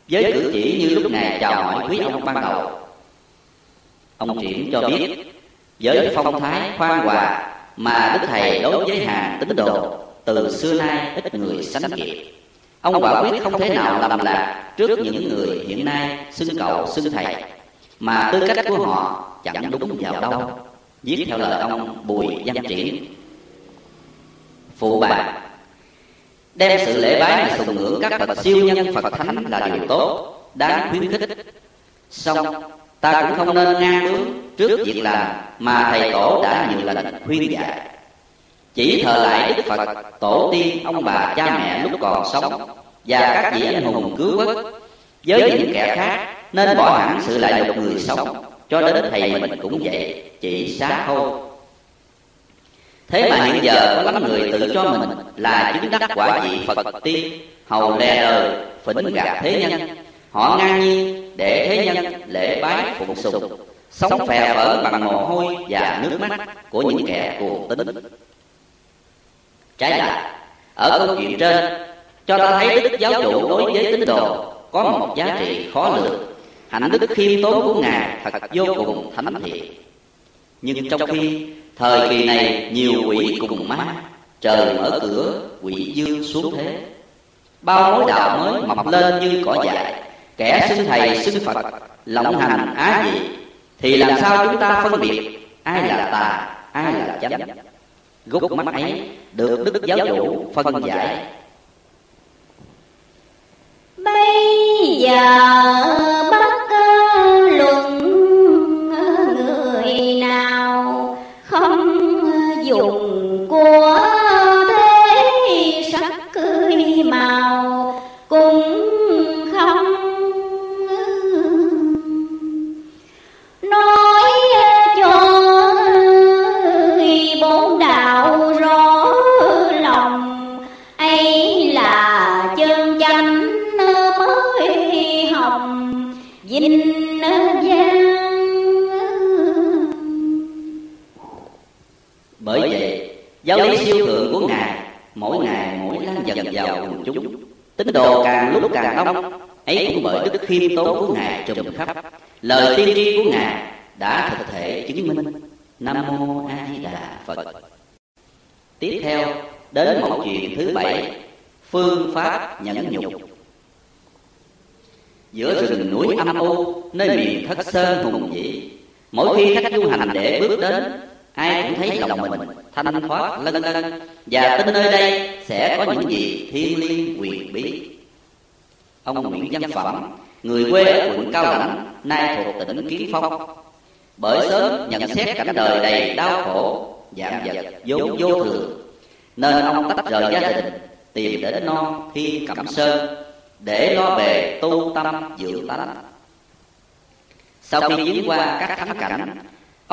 với cử chỉ như lúc ngài chào hỏi quý ông ban đầu. ông triển cho biết với phong thái khoan hòa mà đức thầy đối với hàng tín đồ từ xưa nay ít người sánh kịp ông quả quyết không thể nào lầm lạc trước những người hiện nay xưng cậu xưng thầy mà tư cách của họ chẳng đúng vào đâu. viết theo lời ông bùi văn triển. Phụ bà đem sự lễ bái và sùng ngưỡng các bậc siêu nhân phật thánh là điều tốt, đáng khuyến khích. Song ta cũng không nên ngang bướng trước việc làm mà thầy tổ đã nhiều lần khuyên dạy. Chỉ thờ lại đức phật, tổ tiên, ông bà, cha mẹ lúc còn sống và các vị anh hùng cứu quốc với những kẻ khác, nên bỏ hẳn sự lại lục người sống. Cho đến thầy mình cũng vậy, chỉ xá thôi thế mà hiện giờ có lắm người tự cho mình là chứng đắc quả vị phật tiên, hầu lè đời phỉnh gạt thế nhân. Họ ngang nhiên để thế nhân lễ bái phụng sùng, sống phè phở bằng mồ hôi và nước mắt của những kẻ cuồng tính trái lại, ở câu chuyện trên, cho ta thấy đức giáo chủ đối với tín đồ có một giá trị khó lường. Hạnh đức khiêm tốn của ngài thật vô cùng thánh thiện nhưng trong khi thời kỳ này nhiều quỷ cùng ma, trời mở cửa, quỷ dương xuống thế. Bao mối đạo mới mọc lên như cỏ dại, kẻ xưng thầy xưng phật, lộng hành á gì? Thì làm sao chúng ta phân biệt ai là tà, ai là chánh? Gốc mắt ấy được đức giáo chủ phân giải. Bây giờ dùng giáo lý siêu thượng của ngài. Mỗi ngày, mỗi lan dần vào quần chúng. Tín đồ càng lúc càng đông. Ấy cũng bởi đức khiêm tốn của ngài trùm khắp. Lời tiên tri của ngài đã thực thể chứng minh. Nam mô a di đà phật. Tiếp theo, đến một chuyện thứ bảy. Phương pháp nhẫn nhục. Giữa rừng núi âm u, nơi miền thất sơn hùng vĩ, mỗi khi khách du hành để bước đến ai cũng thấy lòng mình thanh thoát, lân lân. Và tin nơi đây sẽ có những gì thiên liêng quyền bí. Ông nguyễn văn phẩm, người quê ở quận cao lãnh, nay thuộc tỉnh kiến phong. Bởi sớm nhận xét cảnh đời đầy đau khổ dạng vật vốn vô thường, nên ông tách rời gia đình, tìm đến non thiên cẩm sơn để lo bề tu tâm dưỡng tánh. Sau khi viếng qua các thắng cảnh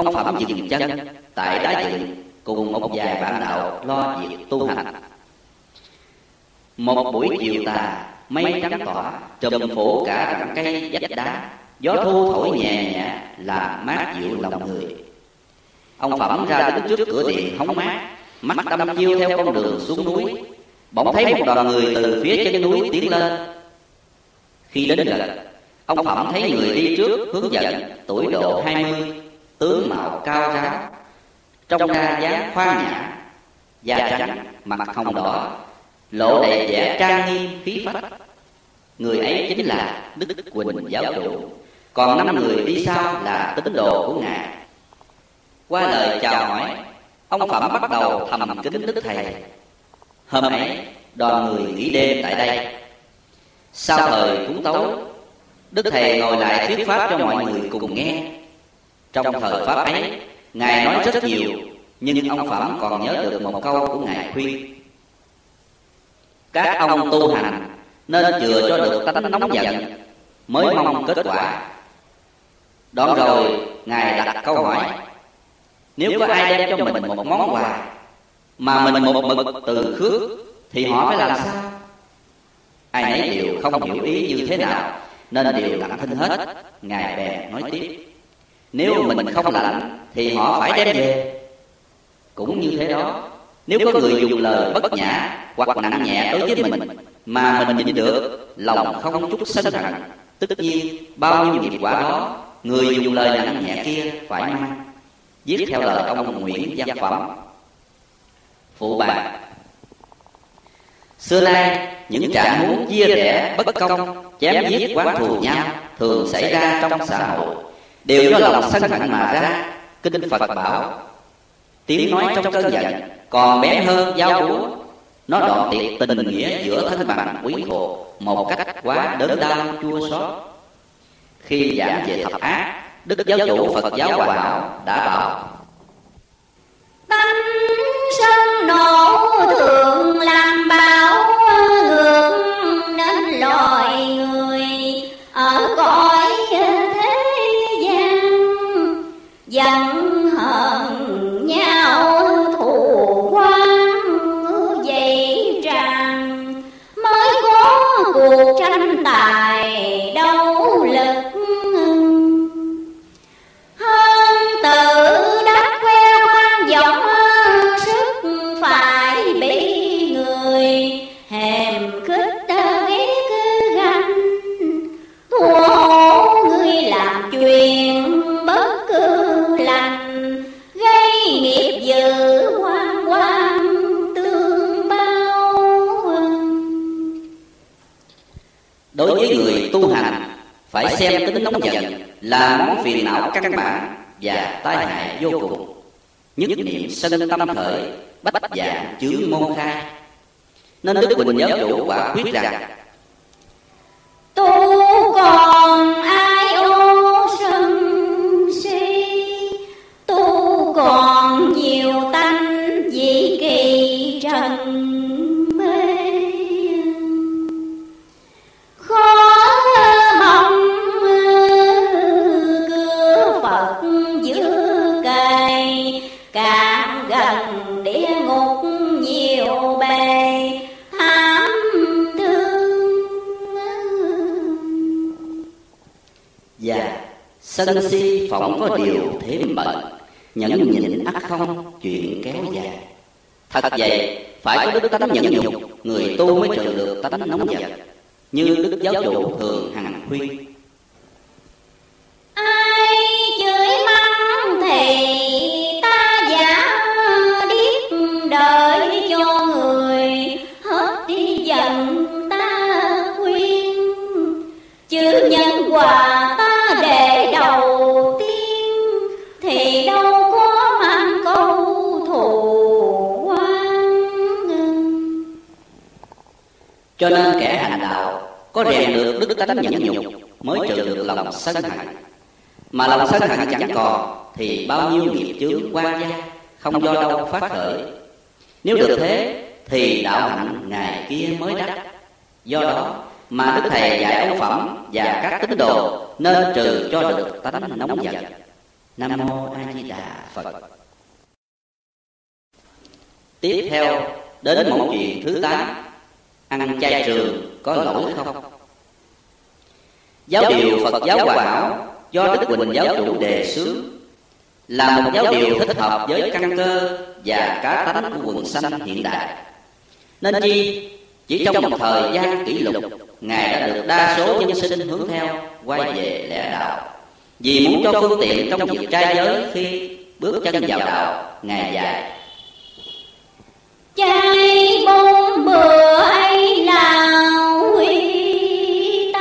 ông phẩm dừng chân, tại đá dựng cùng một vài bạn đạo lo việc tu hành. Một buổi chiều tà, mây trắng tỏa, trùm phủ cả rặng cây vách đá. Gió thu thổi nhẹ nhẹ, làm mát dịu lòng người. Ông phẩm ra đứng trước cửa điện hóng mát. Mắt đăm chiêu theo con đường xuống núi. Bỗng thấy một đoàn người từ phía trên núi tiến lên. Khi đến gần, ông phẩm thấy người đi trước hướng dẫn tuổi độ hai mươi tướng mạo cao ráo trong ra dáng khoan nhã da trắng mặt hồng đỏ lộ đầy vẻ trang nghiêm khí phách. Người ấy chính là đức quỳnh giáo chủ còn năm người đi sau là tín đồ của ngài. Qua lời chào hỏi ông phẩm bắt đầu thầm kính đức thầy. Hôm ấy đoàn người nghỉ đêm tại đây. Sau thời cúng tấu, đức thầy ngồi lại thuyết pháp cho mọi người cùng nghe trong thời pháp ấy ngài nói rất nhiều nhưng ông phẩm còn nhớ được một câu của ngài khuyên. các ông tu hành nên chừa cho được tánh nóng giận mới mong kết quả. đoạn rồi ngài đặt câu hỏi nếu có ai đem cho mình một món quà mà mình một mực từ khước thì họ phải làm sao? ai nấy đều không hiểu ý như thế nào nên đều lặng thinh hết. ngài bèn nói tiếp nếu mình không lãnh thì họ phải đem về. Cũng như thế đó. Nếu có người dùng lời bất nhã hoặc nặng nhẹ đối với mình mà mình nhịn được lòng không chút sân hận. Tất nhiên bao nhiêu nghiệp quả đó người dùng lời nặng nhẹ kia phải mang. Viết theo lời ông nguyễn văn phẩm. Phụ bà xưa nay những trạng muốn chia rẽ bất công chém giết quán thù nhau thường xảy ra trong xã hội đều do lòng sân hận mà ra. Kinh phật bảo, tiếng nói trong cơn giận còn bé hơn dao búa. Nó đoạn tiệt tình nghĩa giữa thân bằng quý hộ một cách quá đớn đau, chua xót. Khi giảng về thập ác đức giáo chủ phật giáo hòa hảo đã bảo tâm sân nổ thường làm báo. 羊 xem tính nóng giận là món phiền não căn bản và tai hại vô cùng. Nhất niệm sân tâm khởi bách dạng chướng môn khai. Nên đức quỳnh giáo chủ quả quyết rằng tu còn ai ô sân si? Tu còn Sân si phỏng có điều thêm bệnh Nhẫn nhịn ắt không, chuyện kéo dài. Thật vậy, phải có đức tánh nhẫn nhục, Người tu mới trừ được tánh nóng giận. Như đức giáo chủ thường hằng khuyên. Ai chửi mắng thì ta giả điếc đợi cho người, hết đi giận ta khuyên. Chữ nhân quả cho nên kẻ hành đạo có rèn được đức tánh nhẫn nhục mới trừ được lòng sân hận. Mà lòng sân hận chẳng còn thì bao nhiêu nghiệp chướng qua gia không do đâu phát khởi. Nếu được thế thì đạo hạnh ngày kia mới đắc. Do đó mà đức thầy dạy ông phẩm và các tín đồ nên trừ cho được tánh nóng giận. Nam mô a di đà phật. Tiếp theo đến một chuyện thứ tám ăn chay trường có lỗi không? giáo điều phật giáo hòa hảo do đức quỳnh giáo chủ đề xướng là một giáo điều thích hợp với căn cơ và cá tánh của quần sanh hiện đại. nên chi? chỉ trong một thời gian kỷ lục ngài đã được đa số nhân sinh hướng theo quay về lẽ đạo. vì muốn cho phương tiện trong việc trai giới khi bước chân vào đạo ngài dạy chay bốn bữa ấy là huy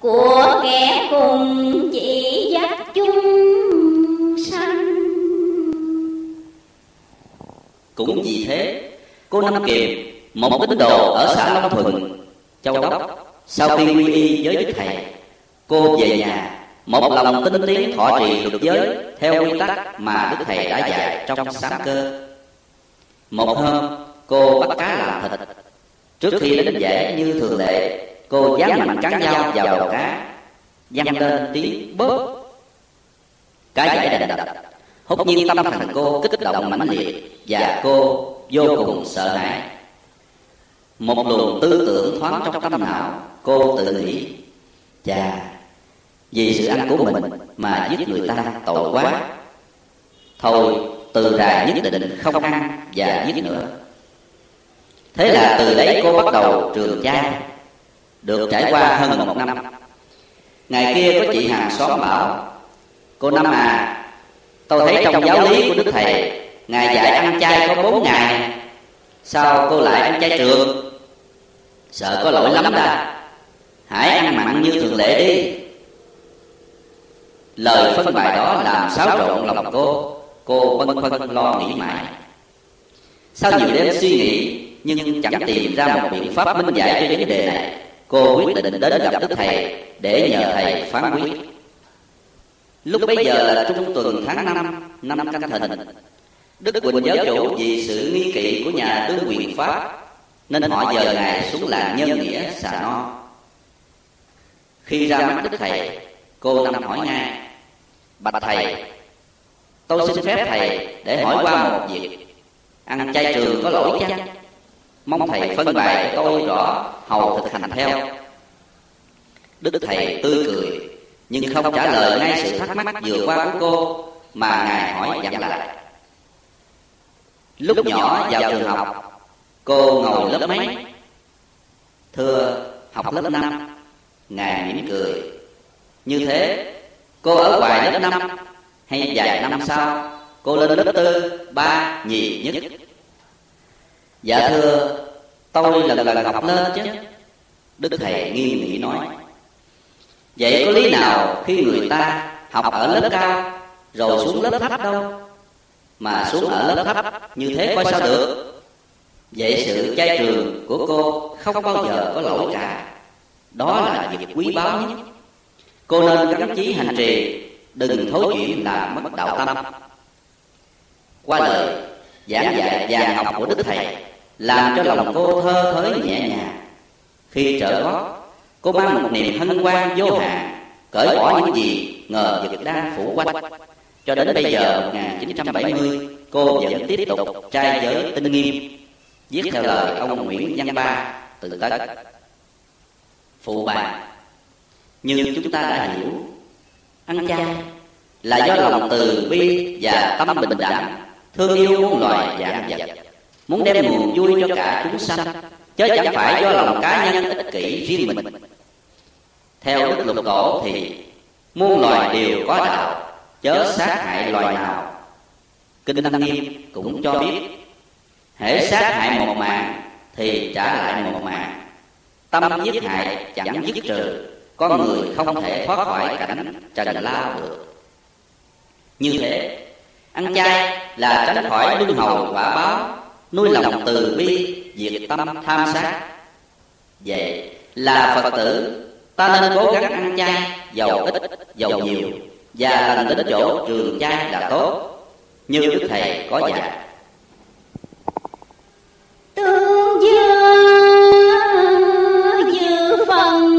của kẻ cùng chỉ dắt chung sanh. Cũng vì thế, cô năm kiều, một tín đồ ở xã long thuận, châu đốc, sau khi quy y với đức thầy, cô về nhà, một lòng tinh tiến thọ trì luật giới theo quy tắc mà đức thầy đã dạy trong sáng cơ một hôm, cô bắt cá làm thịt. Trước khi đến dễ như thường lệ, cô dám mạnh cán dao vào đầu cá văng lên tiếng bóp. Cá giải đành đập. Hốt nhiên tâm thần cô kích động mãnh liệt và cô vô cùng sợ hãi. Một luồng tư tưởng thoáng trong tâm não, cô tự nghĩ, chà, vì sự ăn của mình mà giết người ta tội quá. Thôi từ đài nhất định không ăn và giết nữa. Thế là từ đấy cô bắt đầu trường chay được trải qua hơn một năm. Ngày kia có chị hàng xóm bảo, cô năm à tôi thấy trong giáo lý của đức thầy, ngài dạy ăn chay có bốn ngày. Sao cô lại ăn chay trường sợ có lỗi lắm ta hãy ăn mặn như thường lệ đi. Lời phân bài đó làm xáo trộn lòng cô cô băn khoăn lo nghĩ mãi. Sau nhiều đêm suy nghĩ, nhưng chẳng tìm ra một biện pháp minh giải cho vấn đề này, cô quyết định đến gặp đức thầy để nhờ thầy phán quyết. Lúc bấy giờ là trung tuần tháng năm năm canh thìn đức quỳnh giáo chủ vì sự nghi kỵ của nhà tướng quyền pháp, nên họ dời ngài xuống làng nhân nghĩa xà no. Khi ra mắt đức thầy, cô năm hỏi ngay, bạch thầy tôi xin phép thầy để hỏi qua một việc. Ăn chay trường có lỗi chăng? Mong thầy phân bài tôi rõ hầu thực hành theo. Đức thầy tươi cười, nhưng không trả lời ngay sự thắc mắc vừa qua của cô, mà ngài hỏi dặn lại. Lúc nhỏ vào trường học, Cô ngồi lớp mấy? Thưa, học lớp năm. Ngài mỉm cười. Như thế, cô ở ngoài lớp năm. Hay vài năm sau Cô lên lớp tư, ba, nhì nhất. Dạ thưa Tôi lần lần học lên chứ Đức Thầy nghiêm nghị nói. Vậy có lý nào khi người ta học ở lớp cao Rồi xuống lớp thấp đâu? Mà xuống ở lớp thấp như thế coi sao được? Vậy sự trai trường của cô không bao giờ có lỗi cả. Đó là việc quý báu nhất. Cô nên gắn chí hành trì Đừng thối chuyển làm mất đạo tâm. Qua lời, giảng dạy và học của Đức Thầy, Làm cho lòng cô thơ thới nhẹ nhàng. Khi trở gót Cô mang một niềm hân hoan vô hạn, Cởi bỏ những gì ngờ vực đang phủ quanh. Cho đến bây giờ 1970 Cô vẫn tiếp tục trai giới tinh nghiêm, Viết theo lời ông Nguyễn Văn Ba từ Tất. Phụ bà, Như chúng ta đã hiểu Ăn chay. Là do lòng từ, bi và tâm bình đẳng. Thương yêu muôn loài dạng vật. Muốn đem niềm vui cho cả chúng sanh chứ chẳng phải do lòng cá nhân ích kỷ riêng mình. Theo đức lục tổ thì, muôn loài đều có đạo, chớ sát hại loài nào. Kinh tăng nghiêm cũng cho biết, hễ sát hại một mạng thì trả lại một mạng, tâm giết hại chẳng dứt trừ con người không thể thoát khỏi cảnh trần lao được. Như thế, ăn chay là tránh khỏi luân hồi quả báo, nuôi lòng từ bi, diệt tâm tham sát. Vậy là phật tử, ta nên cố gắng ăn chay giàu ít giàu nhiều, và lành đến chỗ trường chay là tốt. Như đức thầy có dạy. Tương dương dự phần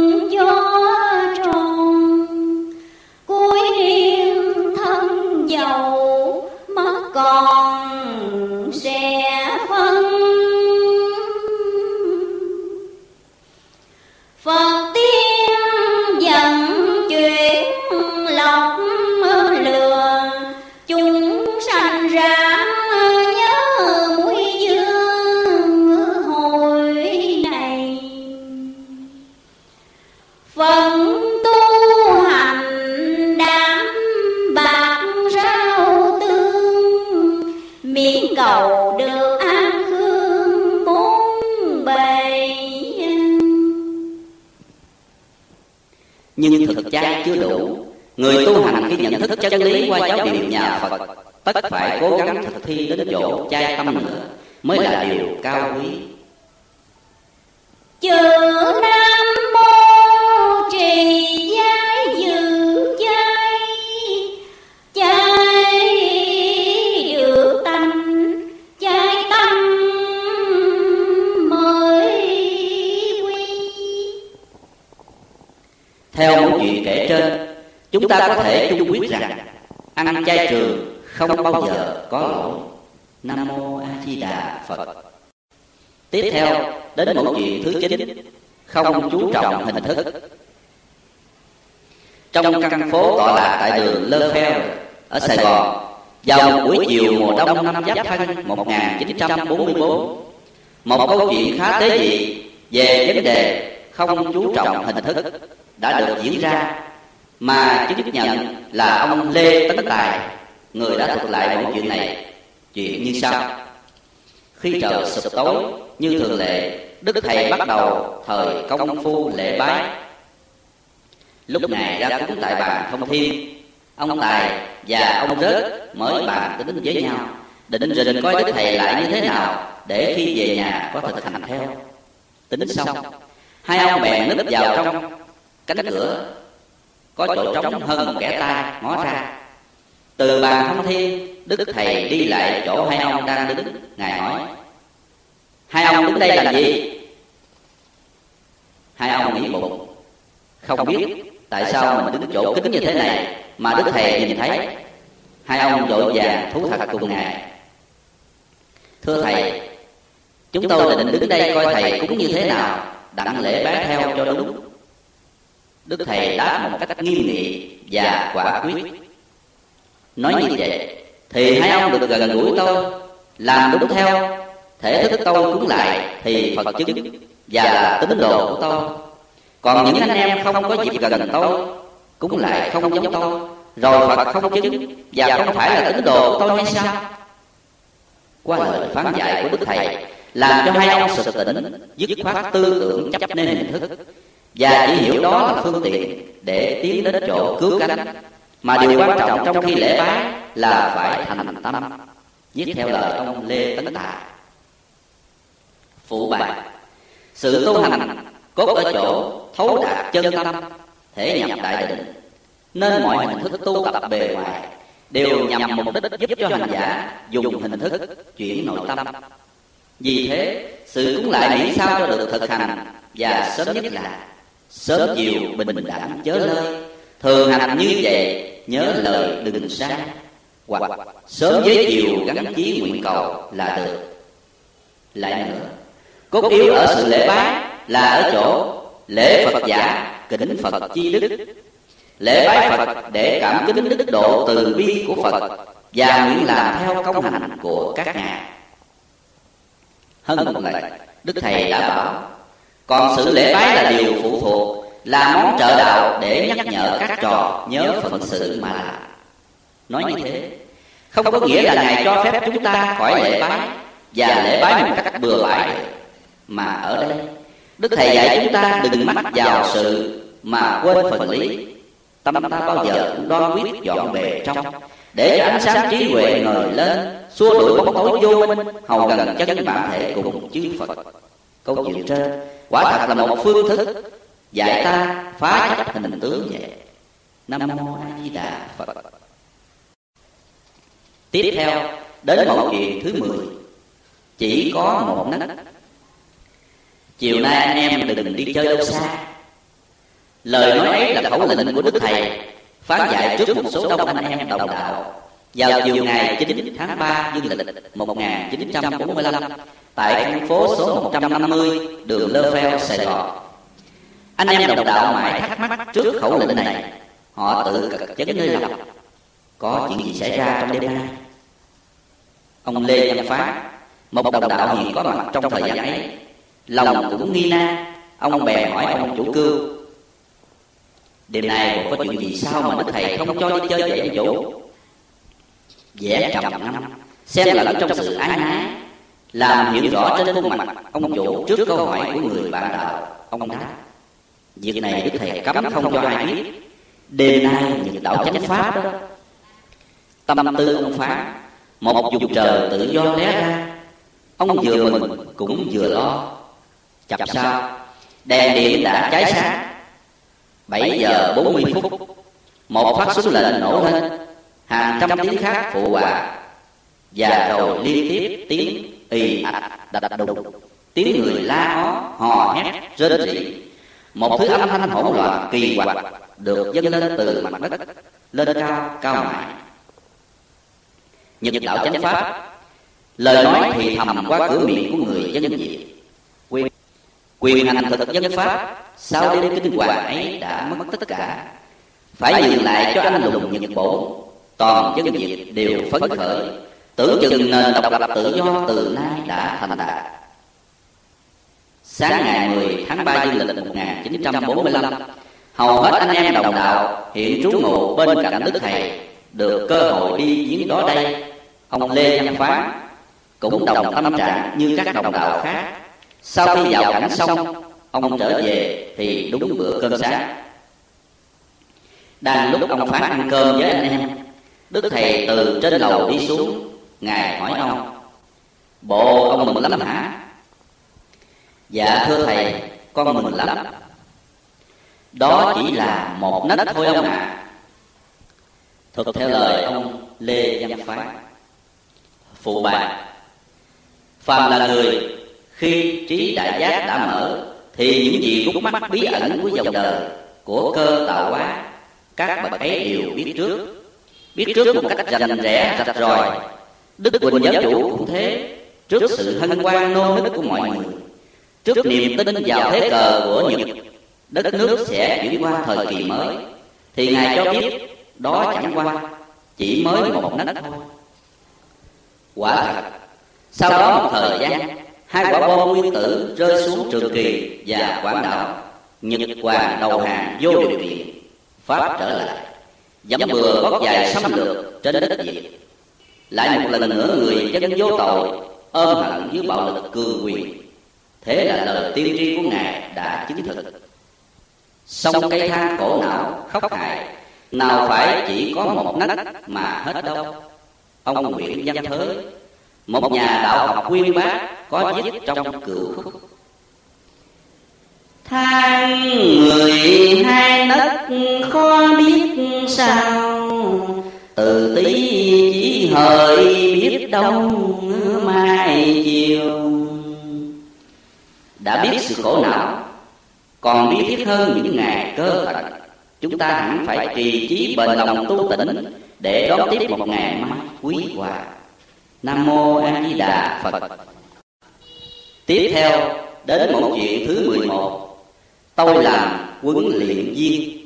nhưng thực chất chưa đủ. Người tu hành khi nhận thức chân lý qua giáo điều nhà phật, tất phải cố gắng thực thi đến chỗ chai tâm nữa mới là điều cao quý. Chữ nam mô trì giai dự theo một chuyện kể trên, chúng ta có thể chung quyết rằng ăn chay trường không bao giờ có lỗi. Nam mô a di đà phật. Tiếp theo, đến một chuyện thứ chín. Không chú trọng hình thức. Trong căn phố tọa lạc tại đường Lơ Phèo ở Sài Gòn, vào một buổi chiều mùa đông năm Giáp Thân 1944 một câu chuyện khá tế dị về vấn đề không chú trọng hình thức đã được diễn ra, mà chứng nhận là ông Lê Tấn Tài, người đã thuật lại mẫu chuyện này. Chuyện như sau. Khi trời sụp tối, như thường lệ, đức thầy bắt đầu thời công phu lễ bái. Lúc này ra cúng tại bàn thông thiên, ông tài và ông rớt mới bàn tính với nhau, định rình coi đức thầy lại như thế nào để khi về nhà có thực hành theo. Tính xong, hai ông bèn núp vào trong cánh cửa có chỗ trống hơn một kẻ tay ngó ra. từ bàn thông thiên đức thầy đi lại chỗ hai ông đang đứng. ngài hỏi hai ông đứng đây làm gì? hai ông nghĩ bụng không biết tại sao mình đứng chỗ kính như thế này mà đức thầy nhìn thấy. Hai ông vội vàng thú thật cùng ngài. Thưa thầy chúng tôi định đứng đây coi thầy cúng như thế nào đặng lễ bái theo cho đúng đức thầy đáp một cách nghiêm nghị và quả quyết. Nói như vậy, thì hai ông được gần gũi tôi, làm đúng theo. Thể thức tôi cúng lại thì phật chứng và là tín đồ của tôi. Còn những anh em không có dịp gần tôi, cúng lại không giống tôi. Rồi phật không chứng và không phải là tín đồ của tôi hay sao? Qua lời phán dạy của đức thầy, làm cho hai ông sực tỉnh, dứt khoát tư tưởng chấp nên hình thức và chỉ hiểu đó là phương tiện để tiến đến chỗ cứu cánh. Mà điều quan trọng trong khi lễ bái là phải thành tâm. Viết theo lời ông lê tấn tài phụ bài sự tu hành cốt ở chỗ thấu đạt chân tâm, thể nhập đại định. Nên mọi hình thức tu tập bề ngoài đều nhằm mục đích giúp cho hành giả dùng hình thức chuyển nội tâm. Vì thế, sự cúng lại nghĩ sao cho được thực hành và sớm nhất là sớm chiều bình đẳng chớ lơi thường hành như vậy nhớ lời đừng sai. Hoặc sớm với chiều gắn chí nguyện cầu là được. Lại nữa cốt yếu ở sự lễ bái là ở chỗ lễ phật giả kính phật chi đức. Lễ bái phật để cảm kính đức độ từ bi của phật và nguyện làm theo công hành của các ngài. Hơn một lời đức thầy đã bảo còn sự lễ bái là điều phụ thuộc là món trợ đạo để nhắc nhở các trò nhớ phận sự mà làm. nói như thế không có nghĩa là ngài cho phép chúng ta khỏi lễ bái và lễ bái một cách bừa bãi mà ở đây đức thầy dạy chúng ta đừng mắc vào sự mà quên phần lý. tâm ta bao giờ cũng đoan quyết dọn bề trong. để cho ánh sáng trí huệ ngời lên xua đuổi bóng tối vô minh hầu gần chân bản thể cùng chư phật câu chuyện trên quả thật là một phương thức dạy ta phá chấp hình tướng vậy nam mô a di đà phật. Tiếp theo, đến mẫu chuyện thứ mười. Chỉ có một nấc. Chiều nay anh em đừng đi chơi đâu xa. Lời nói ấy là khẩu lệnh của đức thầy phán dạy trước một số đông anh em đồng đạo. Vào chiều ngày 9 tháng 3 dương lịch 1945 tại căn phố số 150 đường Lơ Pheo, Sài Gòn. Anh em đồng đạo mãi thắc mắc trước khẩu lệnh này, họ tự cực chấn nơi lòng. Có chuyện gì xảy ra trong đêm nay? Ông Lê Văn Phá, một đồng đạo hiện có mặt trong thời gian ấy, lòng cũng nghi na, ông bè hỏi ông chủ cư, Đêm nay có chuyện gì sao mà đức thầy không cho đi chơi vậy chủ? vẻ trầm ngâm là lẫn trong sự ái nái làm hiện rõ trên khuôn mặt ông chủ trước câu hỏi của người bạn đạo, ông đáp, việc này đức thầy cấm không cho ai biết. Đêm nay những đạo chánh pháp đó. Tâm tư ông phá, một dục trời tự do lé ra. Ông vừa mừng cũng vừa lo. Chập sao? Đèn điện đã cháy sáng. Bảy giờ bốn mươi phút, một phát súng lệnh nổ lên. Hàng trăm tiếng khác phụ hòa và rồi liên tiếp tiếng ì ạch đập đục. Tiếng người la ó hò hét rên rỉ. Một thứ âm thanh hỗn loạn kỳ quặc được dâng lên từ mặt đất, lên cao cao mãi nhật đạo chánh pháp, lời nói thì thầm qua cửa miệng của người dân việt. Quyền quyền hành thực dân pháp sau đêm kinh hoàng ấy đã mất tất cả. Phải dừng lại cho anh lùng nhật bổ toàn dân Việt đều phấn khởi tưởng chừng nền độc lập tự do từ nay đã thành đạt. Sáng ngày 10 tháng 3 dương lịch 1945 hầu hết anh em đồng đạo hiện trú ngụ bên cạnh đức thầy được cơ hội đi viếng đó đây. Ông lê văn phán cũng đồng tâm trạng như các đồng đạo khác. Sau khi vào cảnh xong, ông trở về thì đúng bữa cơm sáng. Đang lúc ông phán ăn cơm với anh em, Đức Thầy từ trên lầu đi xuống Ngài hỏi ông, Bộ ông mừng lắm hả? Dạ thưa Thầy, Con mừng lắm Đó chỉ là một nách thôi ông ạ à. Thực theo lời ông Lê Văn Phái Phụ bà Phàm là người, Khi trí đại giác đã mở, Thì những gì rút mắt bí ẩn của dòng đời, Của cơ tạo hóa, Các bậc ấy đều biết trước biết trước một cách rành rẽ, rạch ròi đức quỳnh giáo chủ cũng thế. Trước sự hân hoan nô nức của mọi người, trước niềm tin vào thế cờ của nhật, đất nước sẽ chuyển qua thời kỳ mới. Thì ngài cho biết, đó chẳng qua chỉ mới một nấc thôi. Quả thật, sau đó một thời gian, hai quả bom nguyên tử rơi xuống trường kỳ và quảng đảo, nhật hoàng đầu hàng vô điều kiện, pháp trở lại dẫm bừa gót dài xâm lược trên đất việt lại một lần nữa người dân vô tội, ôm hận dưới bạo lực cường quyền. Thế là lời tiên tri của ngài đã chứng thực. Sông cây thang cổ não khóc hại nào phải chỉ có một nách mà hết đâu ông nguyễn văn thới, một nhà đạo học quyên bác có viết trong cựu khúc. Than người hai nấc khó biết sao. Từ tí chỉ biết đông mai chiều. Đã biết sự khổ não, còn biết thiết hơn những ngày cơ thật chúng ta hẳn phải trì trí bền lòng tu tỉnh để đón tiếp một ngày mai quý hòa. Nam mô a di đà phật. Tiếp theo, đến một chuyện thứ mười một tôi làm huấn luyện viên.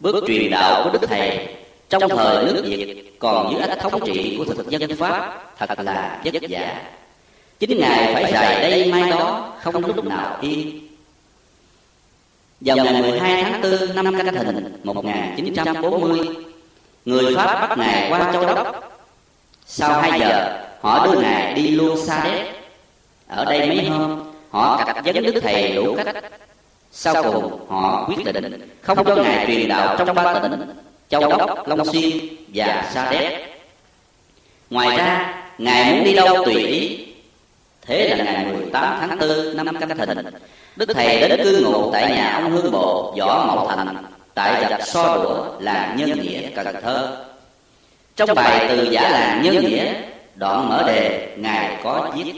Bước truyền đạo của đức thầy trong thời nước việt còn dưới ách thống trị của thực dân pháp thật là vất vả. chính ngài phải dài đây mai đó không lúc nào yên. Vào ngày 12 tháng 4 năm Canh Thìn 1940, người Pháp bắt ngài qua Châu Đốc. Sau 2 giờ, họ đưa ngài đi luôn Sa Đéc. Ở đây mấy hôm, họ cạch vấn đức thầy đủ cách. sau cùng họ quyết định không cho ngài truyền đạo trong ba tỉnh châu đốc, long xuyên và sa đéc. Ngoài ra, ngài muốn đi đâu tùy ý. Thế là ngày 18 tháng 4 năm canh thìn đức thầy đến cư ngụ tại nhà ông hương bộ võ mậu thành, tại rạch so đũa, làng nhân nghĩa, cần thơ. Trong bài từ giả làng nhân nghĩa, đoạn mở đề, ngài có viết.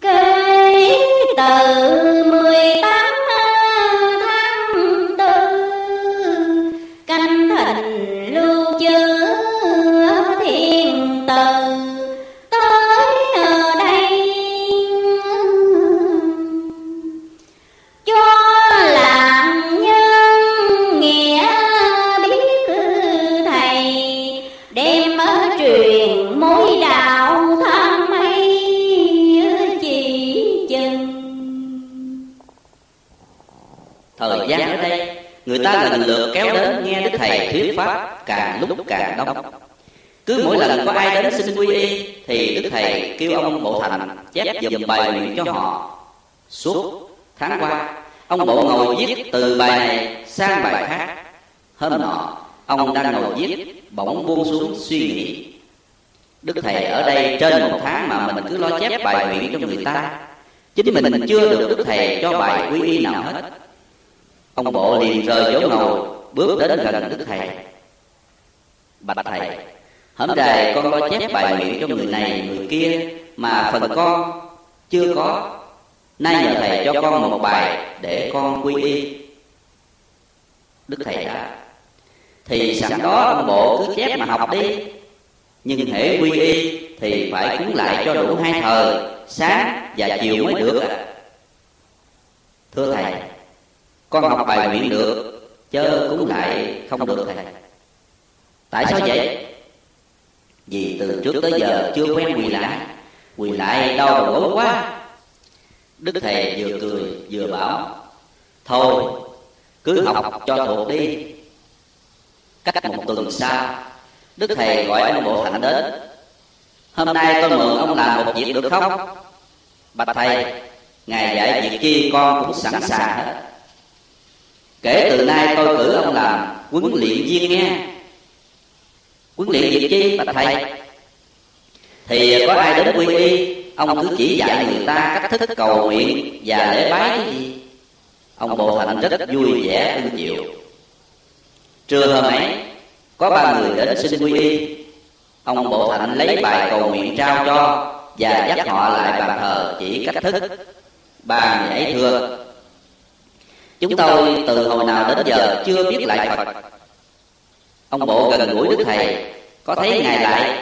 Cây từ mười tám thầy thuyết pháp càng lúc càng đông. Cứ mỗi lần có ai đến xin quy y, thì đức thầy kêu ông bộ thành chép dùm bài nguyện cho họ. Suốt tháng qua, ông bộ ngồi viết từ bài này sang bài khác. Hôm nọ, ông đang ngồi viết, bỗng buông xuống suy nghĩ. Đức thầy ở đây trên một tháng mà mình cứ lo chép bài nguyện cho người ta. Chính mình chưa được đức thầy cho bài quy y nào hết. Ông bộ liền rời chỗ ngồi bước đến gần đức thầy. Bạch thầy hôm nay con lo chép bài nguyện cho người này, người kia mà phần con chưa có. Nay nhờ thầy cho con một bài để con quy y. Đức thầy đã thì sẵn đó ông bộ cứ chép mà học đi. Nhưng hễ quy y thì phải cúng lại cho đủ hai thời sáng và chiều mới được. Thưa thầy, con học bài nguyện được chớ cúng lại không được thầy tại sao vậy? Vì từ trước tới giờ chưa quen quỳ lại. Quỳ lại đau đầu gối quá. Đức thầy vừa cười, vừa bảo, thôi, cứ học cho thuộc đi. Cách một tuần sau, đức thầy gọi ông bộ hạnh đến. Hôm nay con mượn ông làm một việc được không? Bạch thầy, ngài dạy việc chi con cũng sẵn sàng hết kể từ nay tôi cử ông làm huấn luyện viên nghe huấn luyện việc chi, bạch thầy? Thì có ai đến quy y? Ông cứ chỉ dạy người ta cách thức cầu nguyện và lễ bái cái gì? Ông bộ thành rất vui vẻ ưng chịu. Trưa hôm ấy, có ba người đến xin quy y. Ông bộ thành lấy bài cầu nguyện trao cho và dắt họ lại bàn thờ chỉ cách thức. Ba người ấy thưa chúng tôi từ hồi nào đến giờ chưa biết lại phật. Ông bộ gần gũi đức thầy có thấy ngài lại?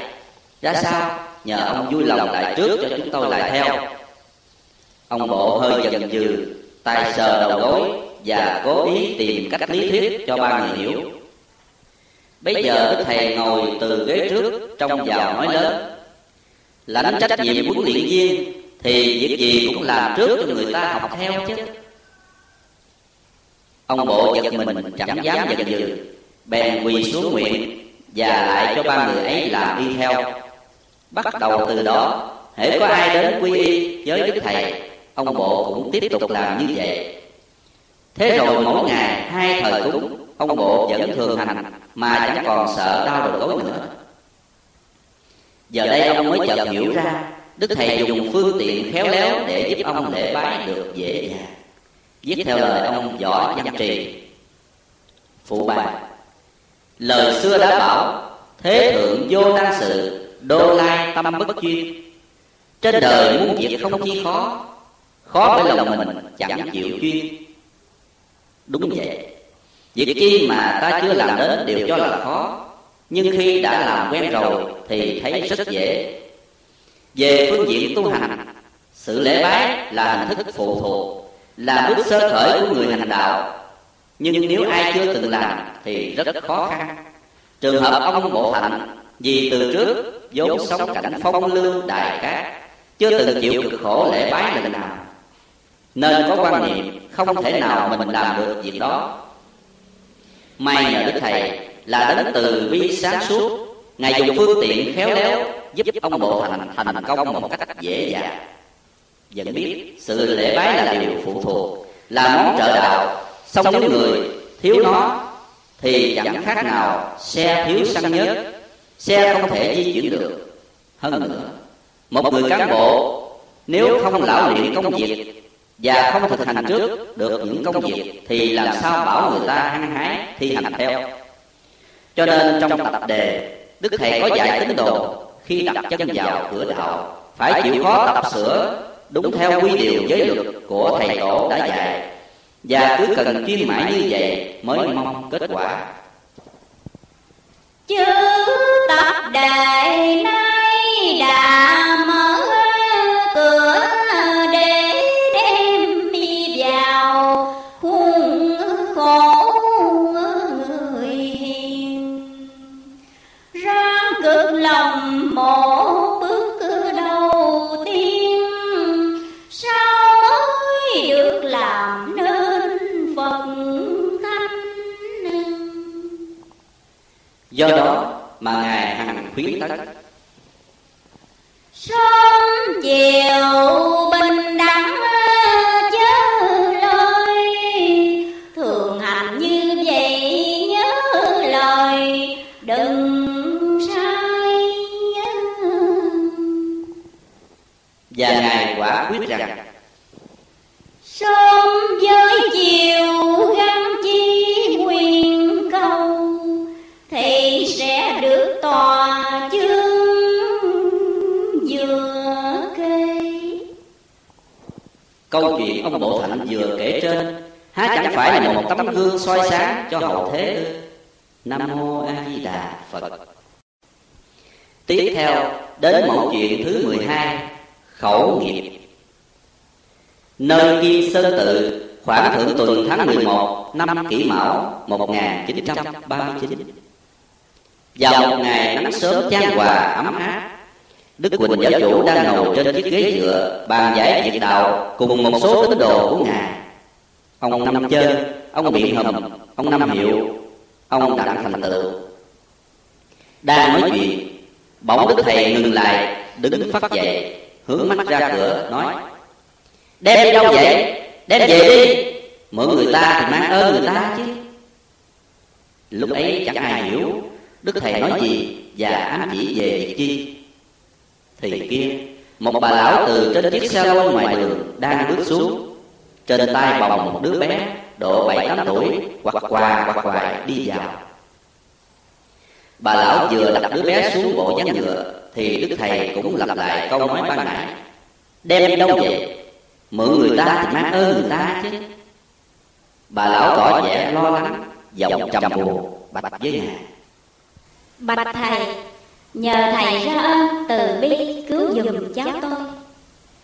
Ra sao? Nhờ ông vui lòng lại trước cho chúng tôi lại theo. Ông bộ hơi dần dừ tay sờ đầu gối và cố ý tìm cách lý thuyết cho ba người hiểu. Bây giờ đức thầy ngồi từ ghế trước trong vào nói lớn. Lãnh trách nhiệm huấn luyện viên thì việc gì cũng làm trước cho người ta học theo chứ ông bộ giật mình chẳng dám giật dừ bèn quỳ xuống nguyện và lại cho ba người ấy làm y theo. Bắt đầu từ đó, hễ có ai đến quy y với đức thầy, ông bộ cũng tiếp tục làm như vậy. Thế rồi mỗi ngày, hai thời cúng, ông bộ vẫn thường hành, mà chẳng còn sợ đau đầu gối nữa. Giờ đây ông mới chợt hiểu ra, đức thầy dùng phương tiện khéo léo để giúp ông lễ bái được dễ dàng viết theo lời ông võ văn trì. Phụ bài lời xưa đã bảo, thế thượng vô năng sự, đô lai tâm bất chuyên. Trên đời muốn việc không chi khó khó bởi lòng mình chẳng chịu chuyên. Đúng vậy. Việc chi mà ta chưa làm đến đều cho là khó. Nhưng khi đã làm quen rồi thì thấy rất dễ. Về phương diện tu hành, sự lễ bái là hình thức phụ thuộc là bước sơ khởi của người hành đạo. Nhưng nếu ai chưa từng làm thì rất khó khăn. Trường hợp ông bộ hạnh, vì từ trước vốn sống cảnh phong lưu đài cát, chưa từng chịu cực khổ lễ bái lần nào, nên có quan niệm không thể nào mình làm được việc đó. May nhờ đức thầy là đến từ bi sáng suốt, ngài dùng phương tiện khéo léo giúp ông bộ thành thành công một cách dễ dàng vẫn biết sự lễ bái là điều phụ thuộc, là món trợ đạo. Song nếu người thiếu nó, thì chẳng khác nào xe thiếu xăng nhớt. Xe không thể di chuyển được. Hơn nữa, một người cán bộ, nếu không lão luyện công việc và không thực hành trước được những công việc, thì làm sao bảo người ta hăng hái thi hành theo? Cho nên trong tập đề, đức thầy có dạy tín đồ khi đặt chân vào cửa đạo, phải chịu khó tập sửa đúng theo quy điều giới luật của thầy tổ đã dạy. và cứ cần chuyên mãi như vậy mới mong kết quả. chữ tập đề nay đã mở do đó mà ngài hằng khuyến tấn sớm chiều bình tấm gương soi sáng cho hậu thế ư? Nam mô a di đà phật. Tiếp theo, đến mẫu chuyện thứ 12 khẩu nghiệp. Nơi kim sơn tự, khoảng thượng tuần tháng 11 năm kỷ mão 1939 vào một ngày nắng sớm chan hòa, ấm áp, Đức Quỳnh giáo chủ đang ngồi trên chiếc ghế dựa, bàn giải việc đạo cùng một số tín đồ của ngài. Ông Năm chân ông Biện Hầm, ông Năm Hiệu, ông Đặng Thành Tựu. Đang nói chuyện, bỗng Đức Thầy ngừng lại, đứng phát dậy, hướng mắt ra cửa, nói Đem đi đâu vậy? Đem về đi. Mượn người ta thì mang ơn người ta chứ. Lúc ấy chẳng ai hiểu Đức Thầy nói gì và ám chỉ về việc chi thì kia một bà lão từ trên chiếc xe lôi ngoài đường đang bước xuống. Trên tay bồng một đứa bé độ bảy tám tuổi, hoặc quà hoặc quại đi vào. Bà lão vừa đặt đứa bé xuống bộ ván ngựa thì đức thầy cũng lặp lại câu nói ban nãy. Đem đâu vậy? Mượn người ta thì mang ơn người ta chứ. Bà lão tỏ vẻ lo lắng, giọng trầm buồn, bạch với ngài. Bạch thầy, Nhờ thầy ra ơn từ bi cứu giùm cháu tôi.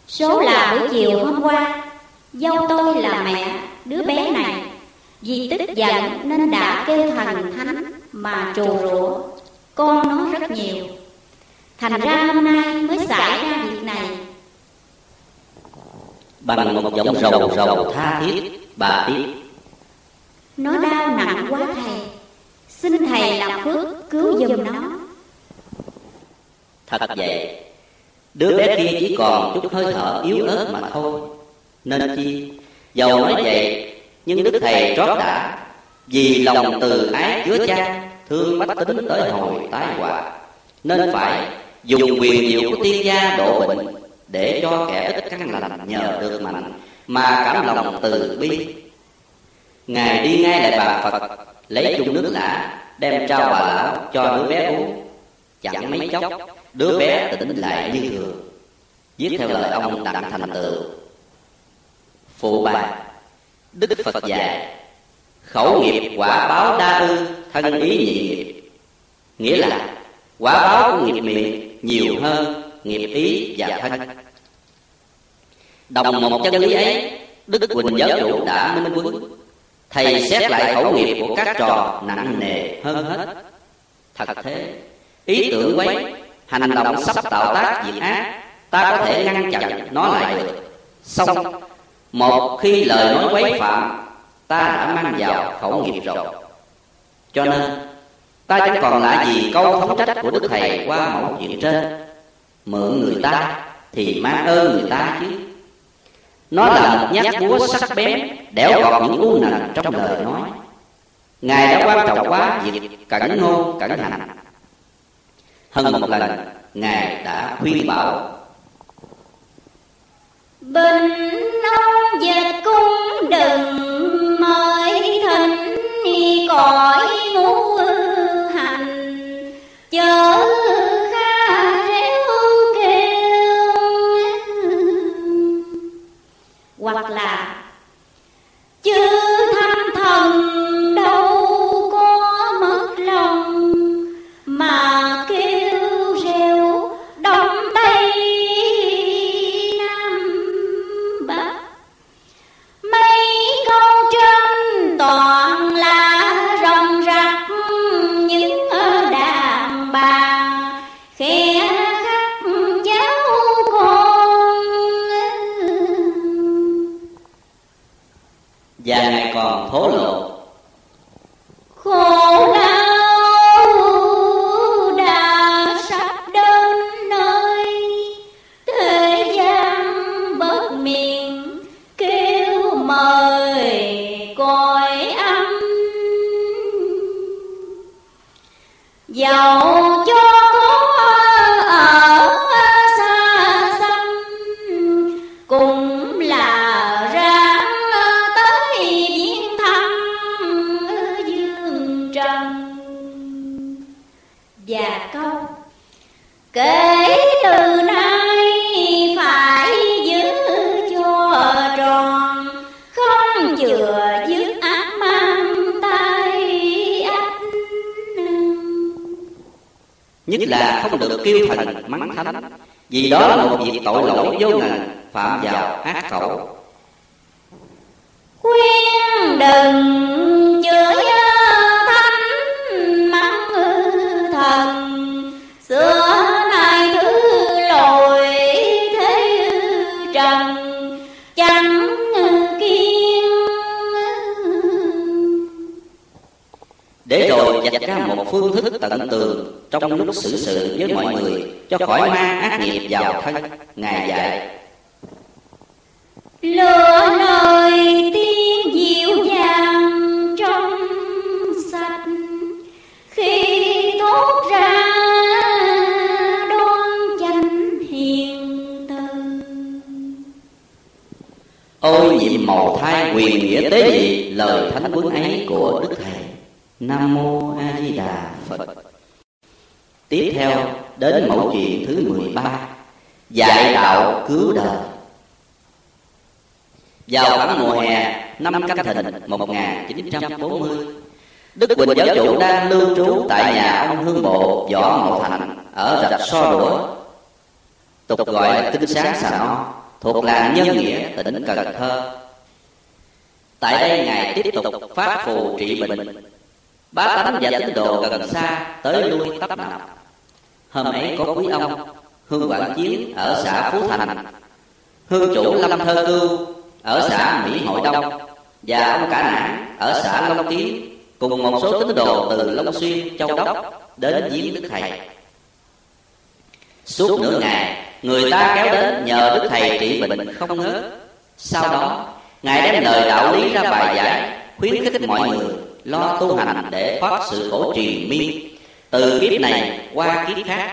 Số là buổi chiều hôm qua, Dâu tôi là mẹ đứa bé này. Vì tức giận nên đã kêu thần thánh mà trù rủa. Con nó rất nhiều. Thành ra hôm nay mới xảy ra việc này. Bằng một giọng rầu rầu tha thiết Bà tiếp. Nó đau nặng quá thầy. Xin thầy làm phước cứu giùm nó. Thật vậy Đứa bé kia chỉ còn chút hơi thở yếu ớt mà thôi. Nên chi Dầu nói vậy, Nhưng Đức Thầy trót đã. Vì lòng từ ái chứa chan Thương bách tính tới hồi tái họa, Nên phải dùng quyền diệu của tiên gia độ bệnh Để cho kẻ ít căn lành nhờ được mạnh, Mà cảm lòng từ bi. Ngài đi ngay lại bà Phật, Lấy chung nước lã, Đem trao bà lão cho đứa bé uống. Chẳng mấy chốc, Đứa bé tỉnh lại như thường. Viết theo lời ông Đặng Thành Tựu Phụ bài Đức Phật dạy, Khẩu nghiệp quả báo đa ư Thân ý nhị nghiệp. Nghĩa là, quả báo của nghiệp miệng nhiều hơn nghiệp ý và thân. Đồng một chân lý ấy, Đức Quỳnh giáo chủ đã minh quân Thầy xét lại khẩu nghiệp của các trò nặng nề hơn hết. Thật thế, Ý tưởng quấy, Hành động sắp tạo tác việc ác, Ta có thể ngăn chặn nó lại được. Xong một khi lời nói quấy phạm, Ta đã mang vào khẩu nghiệp rồi. Cho nên, Ta chẳng còn lại gì câu thống trách của Đức Thầy qua mẫu chuyện trên. Mượn người ta Thì mang ơn người ta chứ. Nó là một nhát búa sắc bén, Đẻo gọt những u nần trong lời nói. Ngài đã quan trọng quá, việc cẩn ngôn, cẩn hành. Hơn một lần, Ngài đã khuyên bảo Bình ông dịch cung đừng mời thỉnh cõi ngũ hành. Chớ kha kêu hoặc là chưa không được kêu thần mắng thánh. Vì đó là một việc tội lỗi vô ngần Phạm vào ác khẩu. Khuyên đừng chửi thánh mắng thần. Xưa nay thứ lồi thế trần chẳng kiên. Để rồi dạch ra một phương thức tận tường Trong lúc xử sự với mọi người Cho khỏi mang ác nghiệp vào thân. Ngài dạy. Lừa lời tiếng dịu dàng trong sạch khi thốt ra đoan chánh hiền từ. Ôi nhiệm màu thai quyền nghĩa tế nhị Lời thánh quân ấy của Đức Thầy. Nam Mô A Di Đà Phật Tiếp theo đến mẫu chuyện thứ 13 Dạy đạo cứu đời. Vào khoảng mùa hè năm Canh Thìn 1940 Đức Quỳnh giáo chủ đang lưu trú tại nhà ông Hương Bộ Võ Mậu Thành ở rạch So Đũa. Tục gọi là Kinh Sáng Xà No thuộc làng Nhân Nghĩa tỉnh Cần Thơ. Tại đây ngài tiếp tục phát phù trị bệnh. Bá tánh và tín đồ gần xa tới lui tấp nập hôm ấy có quý ông hương quảng chiến ở xã phú thành. Hương chủ lâm thơ cưu ở xã mỹ hội đông. Và ông cả nản ở xã long kiến cùng một số tín đồ từ long xuyên châu đốc đến giếng đức thầy. Suốt nửa ngày người ta kéo đến nhờ đức thầy trị bệnh không ngớt. Sau đó ngài đem lời đạo lý ra bài giải khuyến khích mọi người lo tu hành để thoát sự khổ triền miên từ kiếp này qua kiếp khác,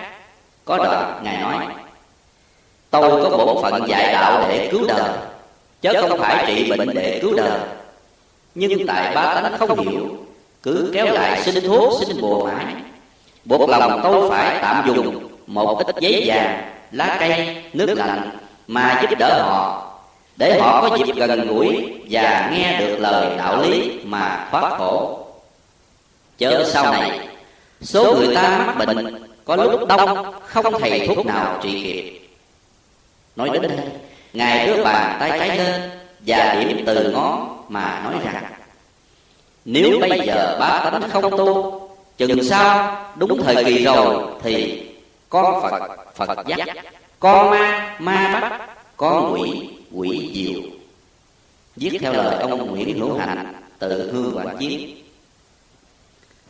có đoạn ngài nói, tôi có bổn phận dạy đạo để cứu đời, chứ không phải trị bệnh để cứu đời. Nhưng tại ba tánh không hiểu, cứ kéo lại xin thuốc, xin bùa mãi buộc lòng tôi phải tạm dùng một ít giấy vàng, lá cây, nước lạnh mà giúp đỡ họ, để họ có dịp gần gũi và nghe được lời đạo lý mà thoát khổ. Chớ sau này số người ta mắc bệnh có lúc đông không thầy thuốc nào trị kịp. nói đến đây ngài đưa bàn tay trái lên và điểm từ ngón mà nói rằng nếu bây giờ bá tánh không tu chừng sau đúng thời kỳ rồi thì con phật phật dắt con ma ma bắt con quỷ quỷ diệu. viết theo lời ông nguyễn hữu hạnh từ hương quảng chiến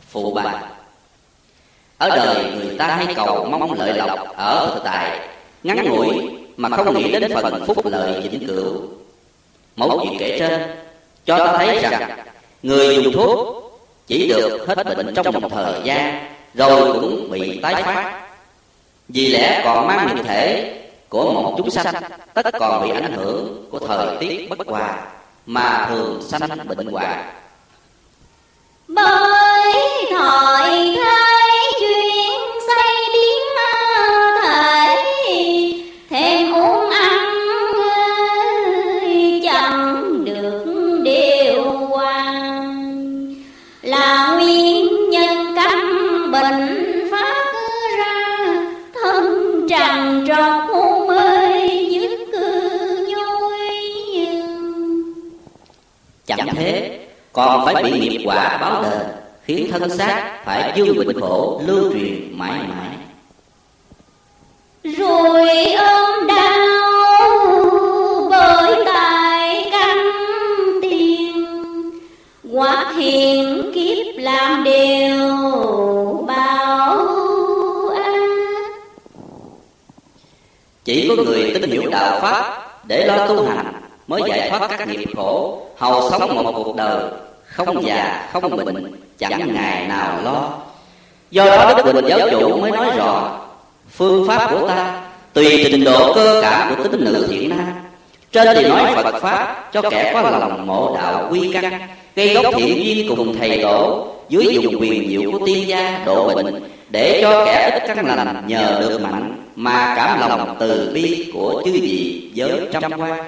phụ bà ở đời người ta hay cầu mong lợi lộc ở thực tại ngắn ngủi mà không nghĩ đến phần phúc lợi vĩnh cửu. mẫu chuyện kể trên cho ta thấy rằng người dùng thuốc chỉ được hết bệnh trong một thời gian rồi cũng bị tái phát. Vì lẽ còn mang nhục thể của một chúng sanh tất còn bị ảnh hưởng của thời tiết bất hòa mà thường sanh bệnh hoạn bởi thời thế duyên còn phải bị nghiệp quả báo đền khiến thân xác phải dương bệnh khổ lưu truyền mãi mãi. Rồi ôm đau bởi tại căn tiền hoặc hiện kiếp làm điều báo ác. Chỉ có người tin hiểu đạo pháp để lo tu hành mới giải thoát các nghiệp khổ, hầu sống một cuộc đời không già, không bệnh, chẳng ngày nào lo. Do đó đức bình giáo chủ mới nói rõ, phương pháp của ta tùy trình độ cơ cảm của tính nữ thiện nam. Trên thì nói phật pháp cho kẻ có lòng mộ đạo quy căn, gây gốc thiện duyên cùng thầy tổ, dưới dùng quyền diệu của tiên gia độ bệnh, để cho kẻ ít căn lành nhờ được mạnh, mà cảm lòng từ bi của chư vị giới trăm quan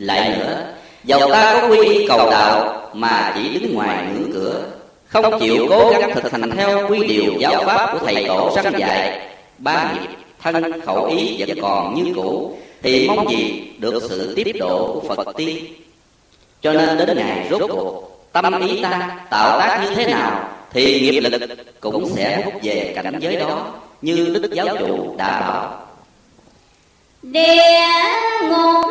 lại nữa dầu ta có quy y cầu đạo mà chỉ đứng ngoài ngưỡng cửa. Không chịu cố gắng thực hành theo quy điều giáo pháp của thầy tổ răng dạy, ba nghiệp, thân, khẩu ý vẫn còn như cũ, thì mong gì được sự tiếp độ của phật tiên. Cho nên đến ngày rốt cuộc, tâm ý ta tạo tác như thế nào, thì nghiệp lực cũng sẽ hút về cảnh giới đó, như đức giáo chủ đã bảo. Địa ngục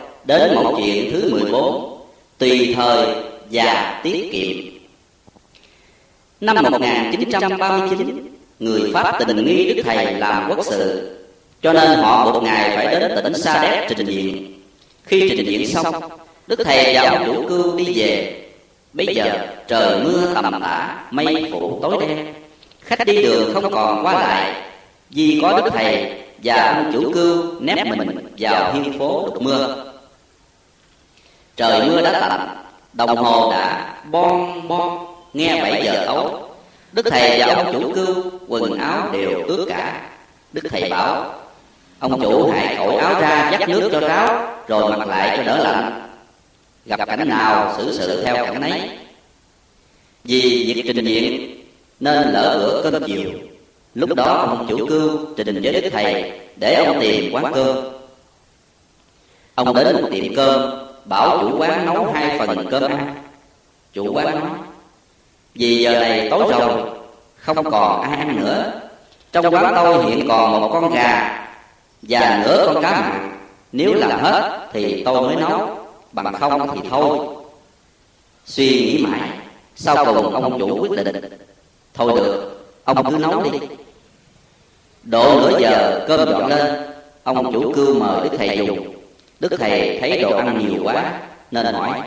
đến một chuyện thứ 14 Tùy thời và tiết kiệm. Năm 1939 Người Pháp tình nghi Đức Thầy làm quốc sự. Cho nên họ một ngày phải đến tỉnh Sa Đéc trình diện. Khi trình diện xong, Đức Thầy và ông chủ cưu đi về. Bây giờ trời mưa tầm tã, Mây phủ tối đen. Khách đi đường không còn qua lại, Vì có Đức Thầy và ông chủ cư nép mình vào hiên phố đục mưa trời mưa đã tạnh đồng hồ đã bon bon nghe bảy giờ tối. đức thầy và ông chủ cưu quần áo đều ướt cả. đức thầy bảo ông chủ hãy cởi áo ra dắt nước cho ráo rồi mặc lại cho đỡ lạnh. gặp cảnh nào xử sự theo cảnh ấy vì việc trình diện nên lỡ bữa cơm chiều. Lúc đó ông chủ cưu trình với đức thầy để ông tìm quán cơm. Ông đến một tiệm cơm bảo chủ quán nấu hai phần cơm ăn. Chủ quán nói, vì giờ này tối rồi, không còn ai ăn nữa. Trong quán tôi hiện còn một con gà và nửa con cá mặn. Nếu làm hết thì tôi mới nấu, bằng không thì thôi. Suy nghĩ mãi, sau cùng ông chủ quyết định, thôi được, ông cứ nấu đi. Độ nửa giờ cơm dọn lên, ông chủ cưu mời đức thầy dùng đức thầy thấy đồ ăn nhiều quá nên hỏi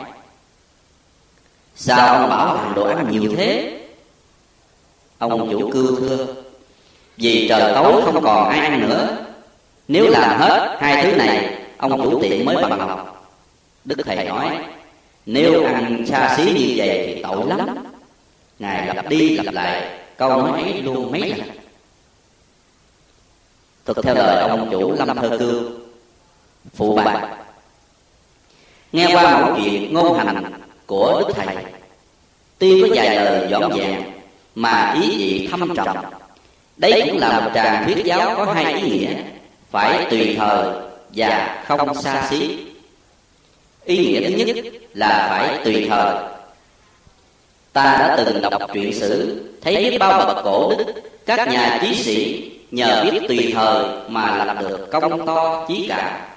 sao ông bảo làm đồ ăn nhiều thế? ông chủ cưu thưa vì trời tối không còn ai ăn nữa. nếu làm hết hai thứ này ông chủ tiệm mới bằng lòng đức thầy nói nếu ăn xa xí như vậy thì tội lắm. ngài lặp đi lặp lại câu nói ấy luôn mấy lần. thực theo lời ông chủ lâm thơ cương phụ bạc nghe qua mẫu chuyện ngôn hành của đức thầy, tuy có vài lời dõng dàng mà ý vị thâm trọng đấy cũng là một tràng thuyết giáo có hai ý nghĩa, phải tùy thời và không xa xí. Ý nghĩa thứ nhất là phải tùy thời. Ta đã từng đọc truyện sử thấy biết bao bậc cổ đức, các nhà trí sĩ nhờ biết tùy thời mà làm được công to chí cả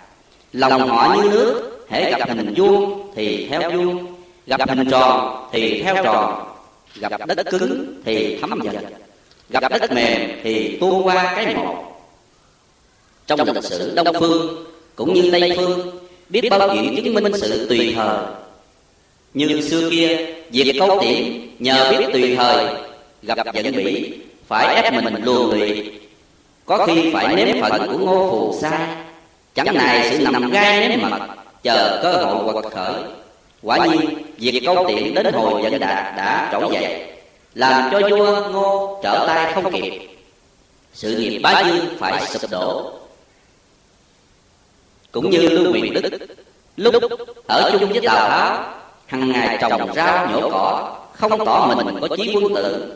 lòng họ như nước, hễ gặp hình vuông thì theo vuông. Gặp hình tròn thì theo tròn. Gặp đất cứng thì thấm dần. Gặp đất mềm thì tuôn qua cái một. Trong lịch sử đông phương cũng như tây phương, biết bao chuyện chứng minh sự tùy thời. Như xưa kia, việc câu tiễn nhờ biết tùy thời, gặp giận bỉ phải ép mình luồn lụy. Có khi phải nếm phận của ngô phù sai chẳng này sự nằm gai nếm mật chờ cơ hội quật khởi. quả nhiên việc câu tiễn đến hồi dẫn đạt đã trỗi dậy làm cho vua ngô trở tay không kịp. sự nghiệp bá dương phải sụp đổ. Cũng như lưu quyền đức lúc ở chung với tào tháo hằng ngày trồng rau nhổ cỏ không tỏ mình có chí quân tử.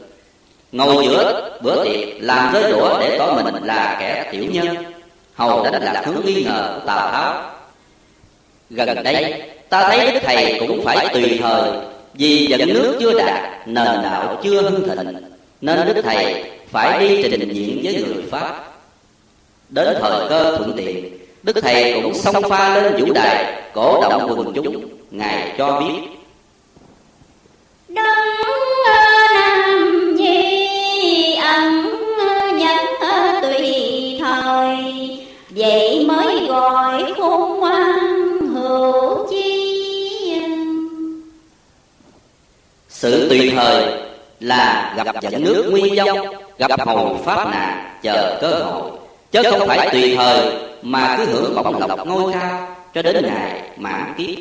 Ngồi giữa bữa tiệc làm rơi đũa để tỏ mình là kẻ tiểu nhân hầu đã là hướng nghi ngờ của tào tháo. gần đây ta thấy đức thầy cũng phải tùy thời vì dẫn nước chưa đạt nền đạo chưa hưng thịnh. nên đức thầy phải đi trình diện với người pháp. Đến thời cơ thuận tiện đức thầy cũng xông pha lên vũ đài cổ động quần chúng ngài cho biết. đấng nam nhi ẩn nhẫn tùy thời vậy mới gọi khôn ngoan hữu chi sự tùy thời là gặp dẫn nước nguy dông, gặp hầu pháp nạn, chờ cơ hội. Chứ không phải tùy thời mà cứ hưởng bổng lộc ngôi cao cho đến ngày mãn kiếp.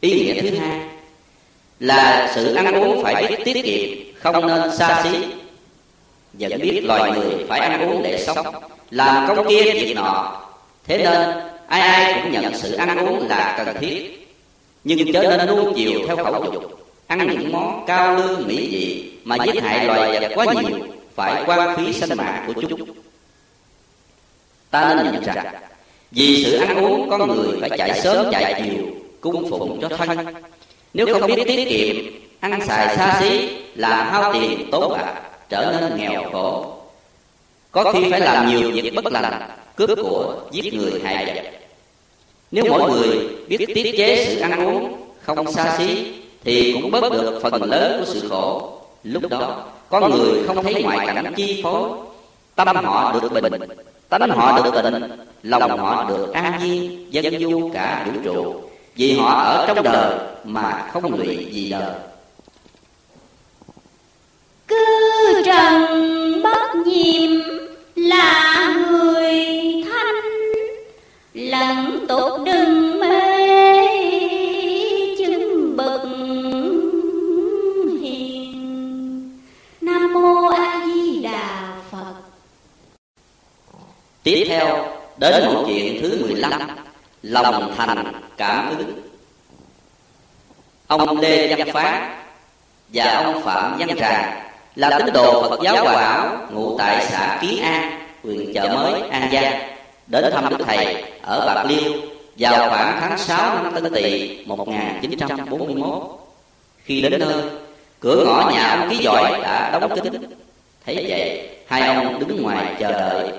Ý nghĩa thứ hai là sự ăn uống phải biết tiết kiệm, không nên xa xí. Vẫn biết loài người phải ăn uống để sống làm công kia việc nọ. Thế nên, ai ai cũng nhận sự ăn uống là cần thiết. Nhưng chớ nên nuông chiều theo khẩu dục. Ăn những món cao lương mỹ vị mà giết hại loài vật quá nhiều, phải quan phí sinh mạng của chúng. Ta nên nhận rằng, vì sự ăn uống con người phải chạy sớm chạy chiều, cung phụng cho thân. Nếu không biết tiết kiệm, ăn xài xa xí, làm hao tiền tốn bạc à, trở nên nghèo khổ có khi phải làm nhiều việc bất lành cướp của giết người hại vật. nếu mỗi người biết tiết chế sự ăn uống không xa xí thì cũng bớt được phần lớn của sự khổ lúc đó. con người không thấy ngoại cảnh chi phối. tâm họ được bình tánh họ được tịnh lòng họ được an nhiên dân du cả vũ trụ. vì họ ở trong đời mà không lụy gì đời. cứ trần bất nhiệm là người thanh lần tục đừng mê chứng bậc hiền. Nam mô a di đà phật. Tiếp theo đến một chuyện thứ 15 lòng thành cảm ứng. Ông lê văn phát và ông phạm văn trà là tín đồ Phật giáo Hòa Hảo ngụ tại xã Kiến An, huyện chợ mới An Giang, đến thăm Đức Thầy ở Bạc Liêu vào khoảng tháng 6 năm Tân Tỵ 1941. Khi đến nơi, cửa ngõ nhà ông ký giỏi đã đóng kín. Thấy vậy, hai ông đứng ngoài chờ đợi.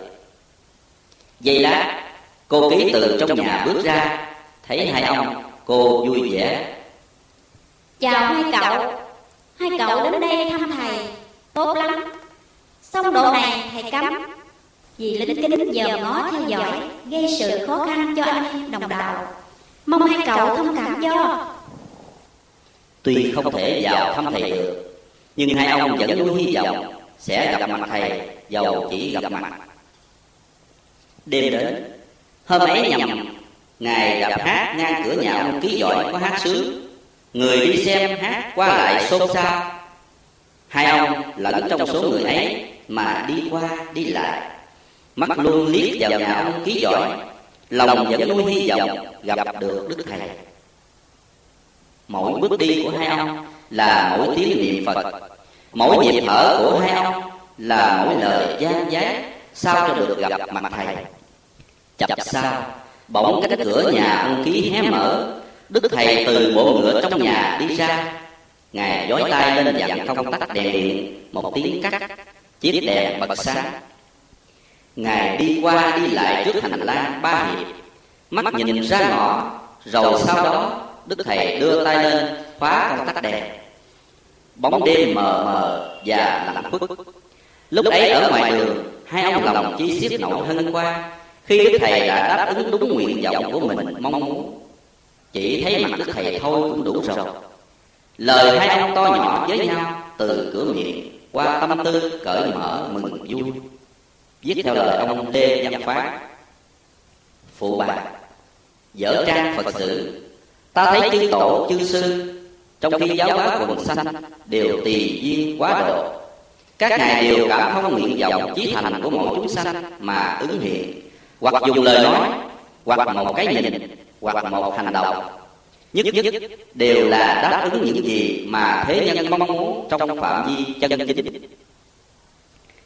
Giây lát, cô ký từ trong nhà bước ra, thấy hai ông, cô vui vẻ. Chào hai cậu, hai cậu đến đây thăm thầy, tốt lắm. Xong độ này thầy cấm, vì lính kính giờ ngó theo dõi, gây sự khó khăn cho anh em đồng đạo. Mong hai cậu thông cảm cho. Tuy không thể vào thăm thầy được, nhưng hai ông vẫn nuôi hy vọng sẽ gặp mặt thầy dầu chỉ gặp mặt. Đêm đến, hôm ấy nhầm ngài gặp hát ngang cửa nhà ông ký giỏi có hát sướng, người đi xem hát qua lại xôn xao. Hai ông lẫn trong số người ấy mà đi qua đi lại, mắt luôn liếc vào nhà ông ký giỏi, lòng vẫn nuôi hy vọng gặp được đức thầy. Mỗi bước đi của hai ông là mỗi tiếng niệm Phật. Mỗi nhịp thở của hai ông là mỗi lời gian giái Sao cho được gặp mặt thầy. Chập sao Bỗng cánh cửa nhà ông ký hé mở. Đức thầy từ bộ ngựa trong nhà đi ra. Ngài dối tay lên dặn công tắc đèn điện. Một tiếng cắt. Chiếc đèn bật sáng Ngài đi qua đi lại trước hành lang ba hiệp. Mắt nhìn ra ngõ, Rồi sau đó Đức Thầy đưa tay lên, khóa công tắc đèn. Bóng đêm mờ mờ và lạnh khuất Lúc ấy ở ngoài đường, Hai ông lòng chỉ xiết nổi hân qua Khi Đức Thầy đã đáp ứng đúng nguyện vọng của mình, mong muốn. Chỉ thấy mặt Đức Thầy thôi cũng đủ rồi. Lời hai ông to nhỏ với nhau Từ cửa miệng qua tâm tư cởi mở mừng vui. Viết theo lời ông Lê Văn Phát Phụ bà, Dở trang Phật sử. Ta thấy chư tổ, chư sư, Trong khi giáo hóa quần sanh, Đều tùy duyên quá độ. Các ngài đều cảm thông nguyện vọng chí thành của mọi chúng sanh Mà ứng hiện. Hoặc dùng lời nói, Hoặc một cái nhìn, Hoặc một hành động. Nhất nhất đều là đáp ứng những gì Mà thế nhân mong muốn Trong phạm vi chân chính.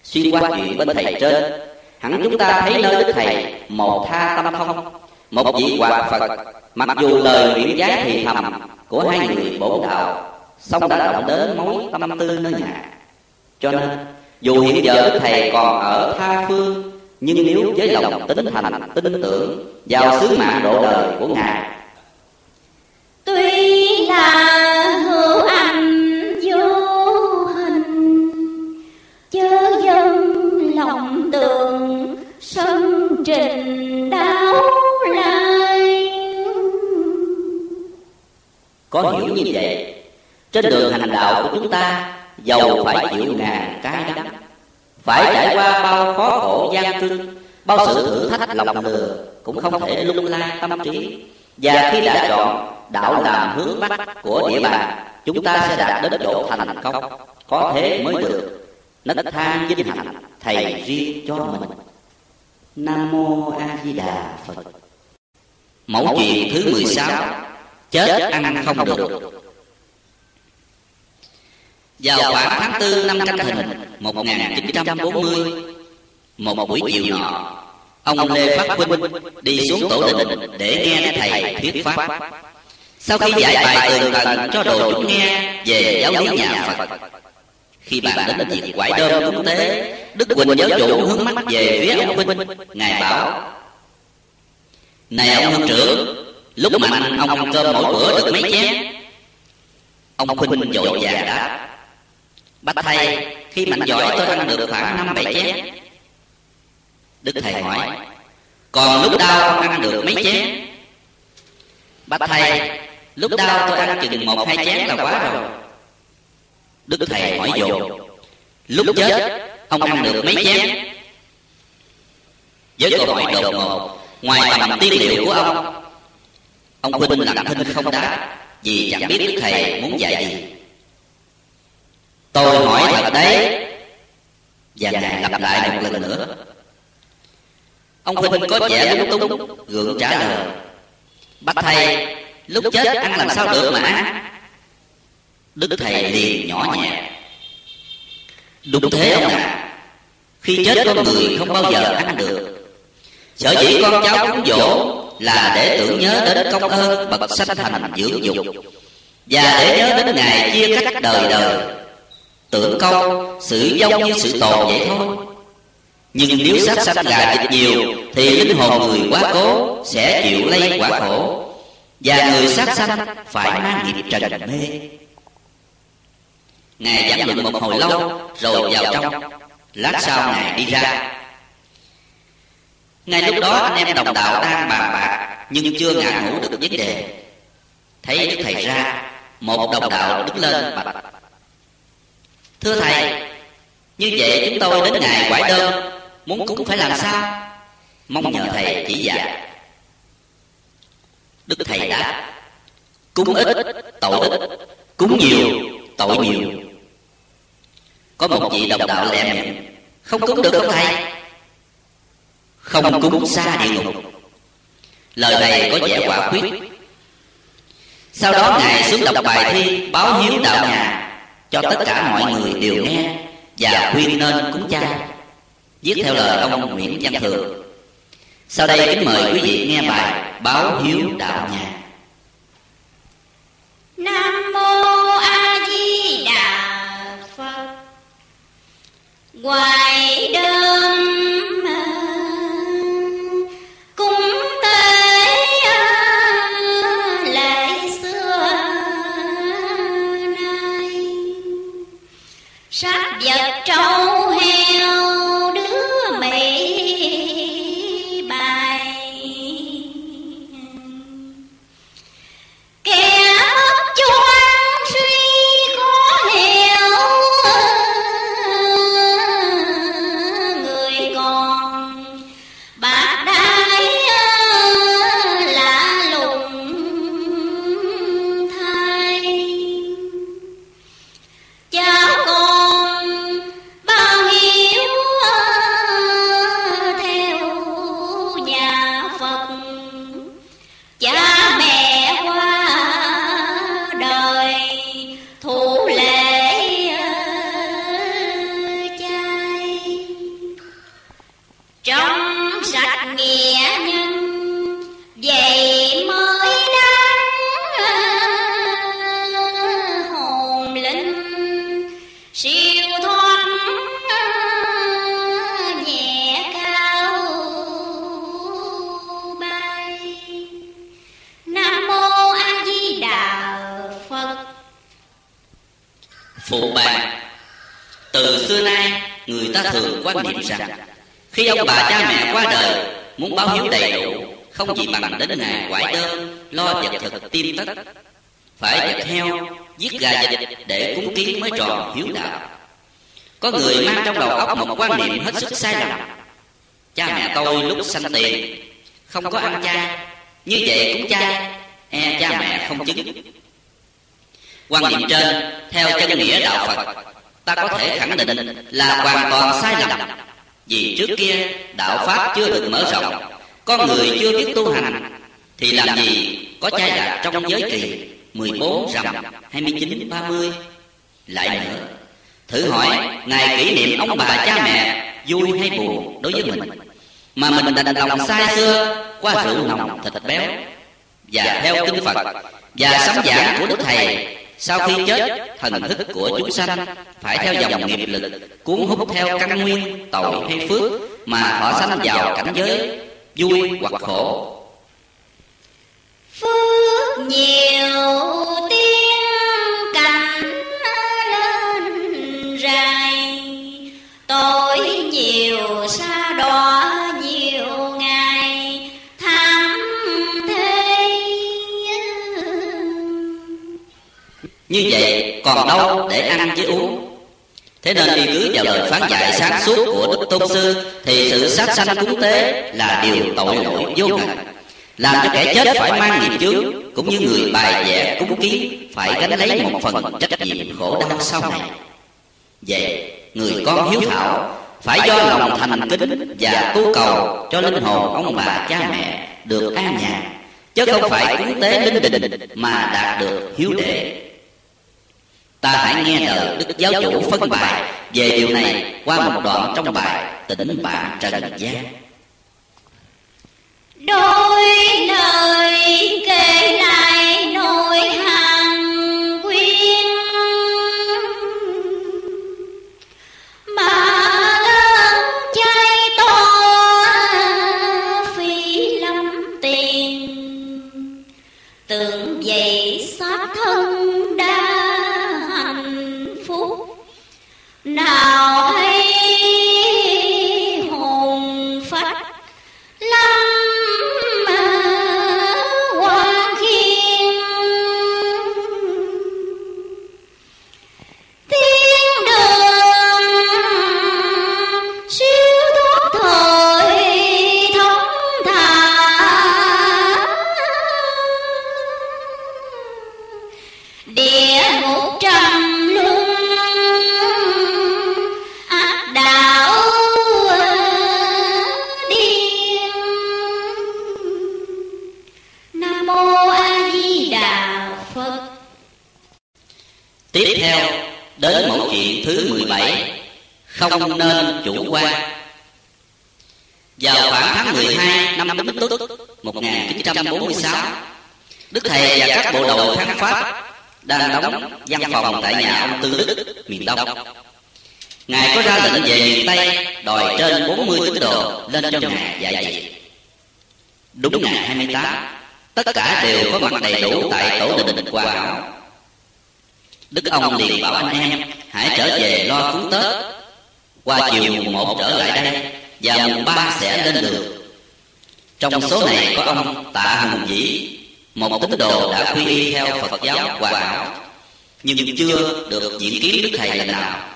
Xuyên qua chuyện bên thầy trên. Hẳn chúng ta thấy nơi Đức Thầy Một tha tâm thông Một vị hòa Phật Mặc dù lời nguyện giá thì thầm của hai người bổn đạo song đã động đến mối tâm tư nơi nhà Cho nên dù hiện giờ Đức Thầy còn ở tha phương Nhưng nếu với lòng tính thành, tin tưởng Vào sứ mạng độ đời của Ngài. Tuy là hữu ái trình đáo lai Có hiểu như vậy, Trên đường hành đạo của chúng ta Dầu phải chịu ngàn cái đắng. Phải trải qua bao khó khổ gian trưng Bao sự thử thách lòng lừa Cũng không thể lung la tâm trí. Và khi đã chọn đạo làm hướng bắc của địa bàn, Chúng ta sẽ đạt đến chỗ thành công. Có thế mới được. Nấc thang vinh hạnh, Thầy riêng cho mình. Nam Mô A Di Đà Phật. Mẫu chuyện thứ 16 Chết ăn không được. Vào khoảng tháng 4 năm Canh Thìn 1940 Một buổi chiều nọ Ông Lê Phát Huynh đi xuống tổ đình để nghe thầy thuyết pháp. Sau khi dạy bài tường tận cho đồ chúng nghe về giáo lý nhà Phật, khi bàn đến việc quải đơm cúng tế, Đức Quỳnh giáo chủ hướng mắt về phía ông Huynh, ngài bảo: Này ông huynh trưởng, lúc mạnh ông ăn cơm mỗi bữa được mấy chén? Ông Huynh vội vàng đáp: Bạch thầy, khi mạnh giỏi tôi ăn được khoảng năm bảy chén. Đức Thầy hỏi Còn lúc đau ăn được mấy chén Bạch Thầy Lúc đau tôi ăn chừng một hai chén là quá rồi Đức Thầy hỏi dồn Lúc chết Ông ăn được mấy chén? Với câu hỏi đột ngột Ngoài tầm tiên liệu của ông Ông Huynh lặng thinh không đáp Vì chẳng biết Đức Thầy muốn dạy gì. Tôi hỏi thật đấy Và Ngài lặp lại một lần nữa. Ông Huynh có vẻ lung tung Gượng trả lời. Bạch thầy Lúc chết ăn làm sao được mà Đức thầy liền nhỏ nhẹ. đúng thế ông ạ. Khi chết con người không bao giờ ăn được. sở dĩ con cháu cúng dỗ là để tưởng nhớ đến công ơn bậc sanh thành dưỡng dục. Và để nhớ đến ngày chia cách đời đời tưởng câu sự giống như sự tồn vậy thôi. nhưng nếu sát sanh gà thịt nhiều thì linh hồn người quá cố sẽ chịu lây quả khổ. và người sát sanh phải mang nghiệp trần mê ngài giảng luận một hồi lâu, rồi vào trong lát sau ngài đi ra. Ngay lúc đó, anh em đồng đạo đang bàn bạc, nhưng chưa ngã ngủ được vấn đề. Thấy đức thầy ra, một đồng đạo đứng lên bạch thưa thầy, như vậy chúng tôi đến ngày quải đơn, muốn cúng phải làm sao? Mong nhờ thầy chỉ dạy. Đức thầy đáp, cúng ít, tội ít, cúng nhiều, tội nhiều có một vị đồng đạo lẹ không cúng được không thầy. Không cúng xa địa ngục. Lời này có vẻ quả quyết. Sau đó ngài xuống đọc bài thi báo hiếu đạo nhà cho tất cả mọi người đều nghe và khuyên nên cúng cha. viết theo lời ông nguyễn văn thường sau đây kính mời quý vị nghe bài báo hiếu đạo nhà. Nam mô a di đà phật ngoài đơn cúng tế lễ xưa nay. Sát vật trâu quan niệm rằng, khi ông bà cha mẹ qua đời, muốn báo hiếu đầy đủ, không gì bằng đến ngày quải đơn, lo vật thực tiêm tất. Phải vật heo, giết gà vịt để cúng kiến mới tròn hiếu đạo. Có người mang trong đầu óc một quan niệm hết sức sai lầm. Cha mẹ tôi lúc sanh tiền, không có ăn chay, như vậy cũng chay e cha mẹ không chứng. Quan niệm trên, theo chân nghĩa đạo phật ta có thể khẳng định là hoàn toàn sai lầm. Vì trước kia đạo pháp chưa được mở rộng con người chưa biết tu hành, thì làm gì có chai lạc trong giới kỳ 14 rằm 29 30 lại nữa, thử hỏi ngày kỷ niệm ông bà cha mẹ vui hay buồn đối với mình? Mà mình đành lòng sai xưa, qua rượu nồng thịt béo và theo kinh Phật, và sấm giảng của Đức Thầy sau khi chết thần thức của chúng sanh phải theo dòng nghiệp lực, cuốn hút theo căn nguyên, tội hay phước mà họ sanh vào cảnh giới vui hoặc khổ. Phước nhiều tiếng cảnh lên rài tội nhiều xa đỏ như vậy còn đâu để ăn với uống? thế nên y cứ vào lời phán dạy sáng suốt của đức tôn sư thì sự sát sanh cúng tế là điều tội lỗi vô ngần làm cho kẻ chết phải mang nghiệp chướng cũng như người bài vẽ cúng kiến phải gánh lấy một phần trách nhiệm khổ đau sau này. Vậy người con hiếu thảo phải do lòng thành kính và tu cầu cho linh hồn ông bà cha mẹ được an nhàn. Chứ không phải cúng tế linh đình mà đạt được hiếu đệ ta hãy nghe lời đức giáo chủ phân bài. Về điều này, qua một đoạn trong bài tỉnh bạn trần gian đôi lời kể lại Không nên chủ quan. Vào khoảng tháng 12 năm Bính Tuất 1946 Đức Thầy và các bộ đội kháng Pháp Đang đóng văn phòng tại nhà ông Tư Đức, miền Đông. Ngài có ra lệnh về miền Tây Đòi trên 40 tín đồ lên cho Ngài dạy dạy. Đúng ngày 28 Tất cả đều có mặt đầy đủ tại tổ đình Hòa Hảo. Đức ông liền bảo anh em hãy trở về lo cúng Tết. Qua chiều mùng một trở lại đây và mùng ba sẽ lên đường. Trong số này có ông Tạ Hùng Dĩ, một tín đồ đã quy y theo Phật giáo Hòa Hảo, nhưng chưa được diễn kiến Đức Thầy lần nào.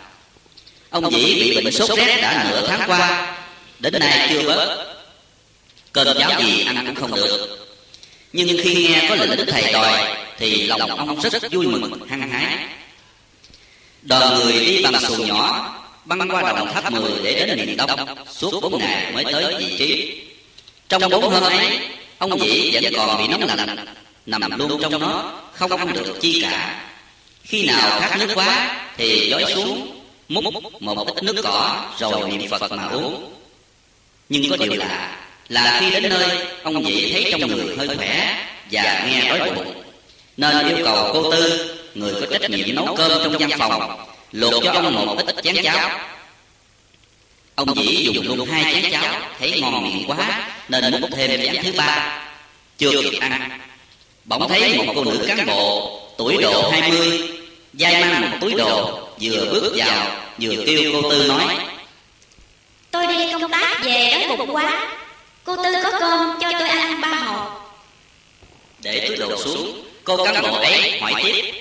Ông Dĩ bị bệnh sốt rét đã nửa tháng qua, đến nay chưa bớt. Cơm giáo gì ăn cũng không được. Nhưng khi nghe có lệnh Đức Thầy đòi thì lòng ông rất vui mừng hăng hái đoàn người đi bằng xuồng nhỏ băng qua đồng tháp mười để đến miền đông, suốt bốn ngày mới tới vị trí. Trong bốn hôm ấy, ông dĩ vẫn còn bị nóng lạnh, nằm luôn trong nó không ăn được chi cả. Khi nào khát nước quá thì dối xuống, múc một ít nước cỏ rồi niệm phật mà uống. Nhưng có điều lạ là khi đến nơi, ông dĩ thấy trong người hơi khỏe và nghe đói bụng, nên yêu cầu cô tư, người có trách nhiệm nấu cơm trong văn phòng luộc cho ông một ít chén cháo. Ông dĩ dùng luôn hai chén cháo. Thấy ngon miệng quá nên múc thêm chén thứ ba. Chưa kịp ăn. Bỗng thấy một cô nữ cán bộ tuổi độ hai mươi dai mang một túi đồ vừa bước vào vừa kêu cô tư nói. Tôi đi công tác về đói bụng quá. Cô tư có cơm cho tôi ăn ba hộp. Để túi đồ xuống cô cán bộ ấy hỏi tiếp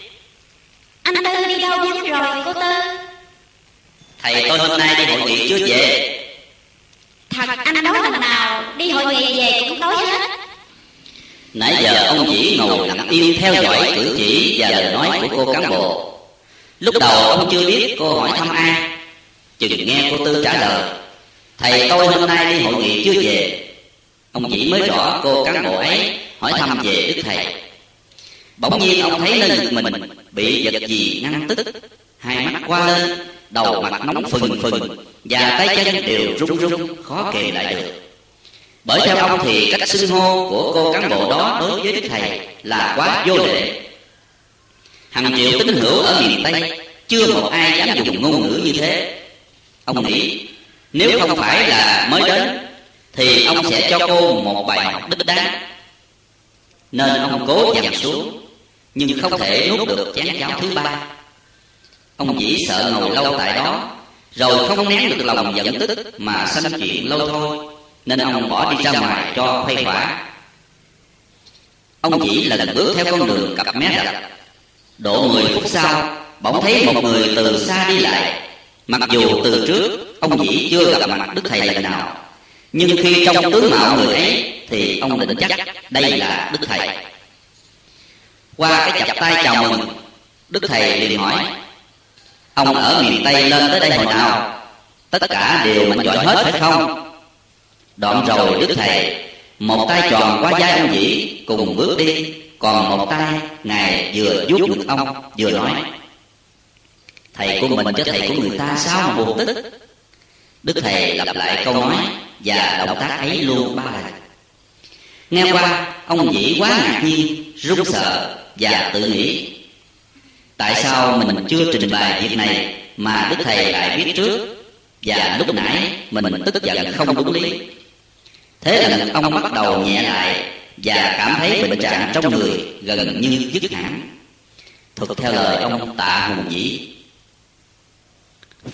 anh tư đi đâu vắng rồi cô tư. Thầy tôi hôm nay đi hội nghị chưa về. Thật anh nói lần nào đi hội nghị về cũng nói hết. Nãy giờ ông chỉ ngồi lặng im theo dõi cử chỉ và lời nói của cô cán bộ. Lúc đầu ông chưa biết cô hỏi thăm ai. Chừng nghe cô tư trả lời thầy tôi hôm nay đi hội nghị chưa về. Ông chỉ mới rõ cô cán bộ ấy hỏi thăm về đức thầy. Bỗng nhiên ông thấy lên ngực mình bị vật gì ngăn tức? Hai mắt qua lên, đầu mặt nóng phừng phừng, và tay chân đều run run khó kề lại được. Bởi theo ông thì cách xưng hô của cô cán bộ đó đối với đức thầy là quá vô lễ. Hàng triệu tín hữu ở miền tây, chưa một ai dám dùng ngôn ngữ như thế. Ông nghĩ, nếu không phải là mới đến, thì ông sẽ cho cô một bài học đích đáng. Nên ông cố dằn xuống nhưng không thể nuốt được chén cháo thứ ba. Ông chỉ sợ ngồi lâu tại đó rồi không nén được lòng giận tức mà sanh chuyện lâu thôi nên ông bỏ đi ra ngoài cho khuây khỏa. Ông chỉ là lần bước theo con đường cặp mé đập, độ mười phút sau bỗng thấy một người từ xa đi lại. Mặc dù từ trước ông chỉ chưa gặp mặt đức thầy lần nào nhưng khi trong tướng mạo người ấy thì ông định chắc đây là đức thầy qua cái chập tay chào mừng, đức thầy liền hỏi, ông ở miền tây lên tới đây hồi nào? Tất cả đều mạnh giỏi hết phải không? Đoạn rồi đức thầy, một tay tròn qua vai ông dĩ, cùng bước đi, còn một tay ngài vừa vuốt ngực ông, vừa nói, thầy của mình cho thầy của người ta sao mà buồn tức? Đức thầy lặp lại câu nói và động tác ấy luôn ba lần. Nghe qua, ông dĩ quá ngạc nhiên, run sợ và tự nghĩ. Tại sao mình chưa trình bày việc này mà đức thầy lại biết trước? Và lúc nãy mình tức giận không đúng lý. Thế là ông bắt đầu nhẹ lại và cảm thấy bệnh trạng trong người gần như dứt hẳn. Thuật theo lời ông tạ hùng dĩ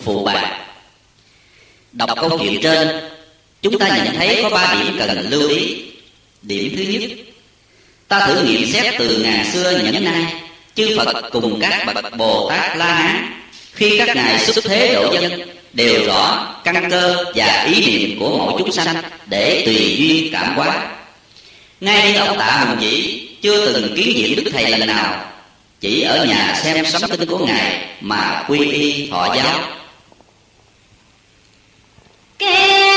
phụ bạc đọc câu chuyện trên, chúng ta nhận thấy có ba điểm cần lưu ý. Điểm thứ nhất ta thử nghiệm xét từ ngàn xưa nhẫn nay. Chư phật cùng các bậc bồ tát la hán, khi các ngài xuất thế độ dân, đều rõ căn cơ và ý niệm của mỗi chúng sanh để tùy duyên cảm hóa. Ngay như ông tạ hùng chỉ chưa từng kiến diện đức thầy lần nào, chỉ ở nhà xem sấm kinh của ngài mà quy y thọ giáo. Kêu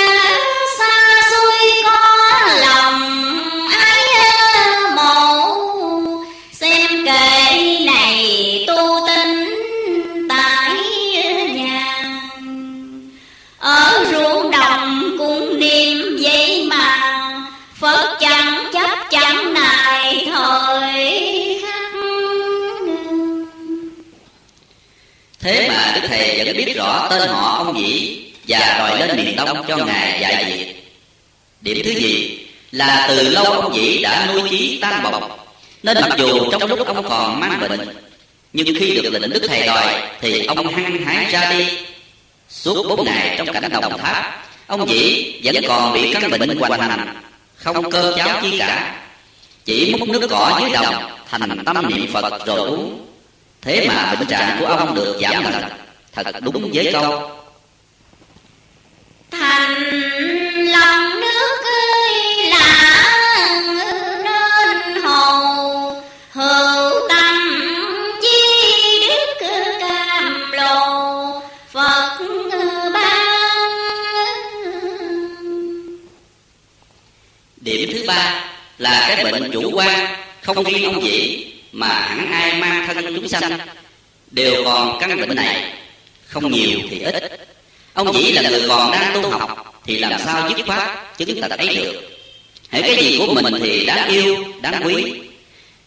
rõ tên họ ông vĩ và đòi lên miền đông cho ngài dạy việc. Điểm thứ gì là từ lâu ông vĩ đã nuôi chí tan bọc nên mặc dù trong lúc ông còn mang bệnh, nhưng khi được lệnh đức thầy đòi thì ông hăng hái ra đi. Suốt bốn ngày trong cảnh đồng tháp, ông vĩ vẫn còn bị căn bệnh hoành hành, không cơ cháo chi cả. Chỉ múc nước cỏ dưới đồng, thành tâm niệm phật rồi uống. Thế mà bệnh trạng của ông được giảm dần thật đúng với câu thành lòng nước ơi lạ nên hầu. Hữu tâm chi đức cam lồ phật ban. Điểm thứ ba là cái bệnh chủ quan không riêng ông dĩ mà hẳn ai mang thân chúng sanh. Đều còn căn bệnh này không nhiều thì ít. Ông chỉ là người còn đang tu học thì làm sao dứt khoát chứng tật ấy được? Hãy cái gì của mình thì đáng yêu, đáng quý.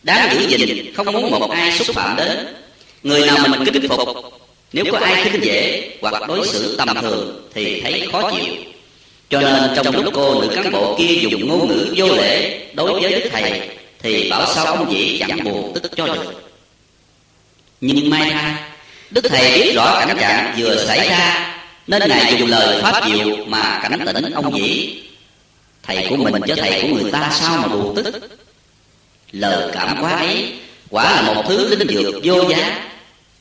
Đáng giữ gìn, không muốn một ai xúc phạm đến. Người nào mình kính phục, nếu có ai khinh dễ hoặc đối xử tầm thường thì thấy khó chịu. Cho nên trong lúc cô nữ cán bộ kia dùng ngôn ngữ vô lễ đối với đức thầy thì bảo sao ông dĩ chẳng buồn tức cho được. Nhưng may thay đức thầy biết rõ cảnh trạng vừa xảy ra nên ngài dùng lời pháp diệu mà cảnh tỉnh ông dĩ thầy của mình cho thầy của người ta sao mà buồn tức. lời cảm hóa ấy quả là một thứ linh dược vô giá.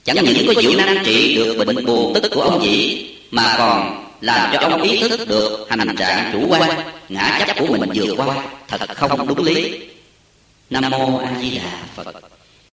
chẳng những có diệu năng trị được bệnh buồn tức của ông dĩ mà còn làm cho ông ý thức được hành trạng chủ quan ngã chấp của mình vừa qua. thật không đúng lý. Nam mô a di đà phật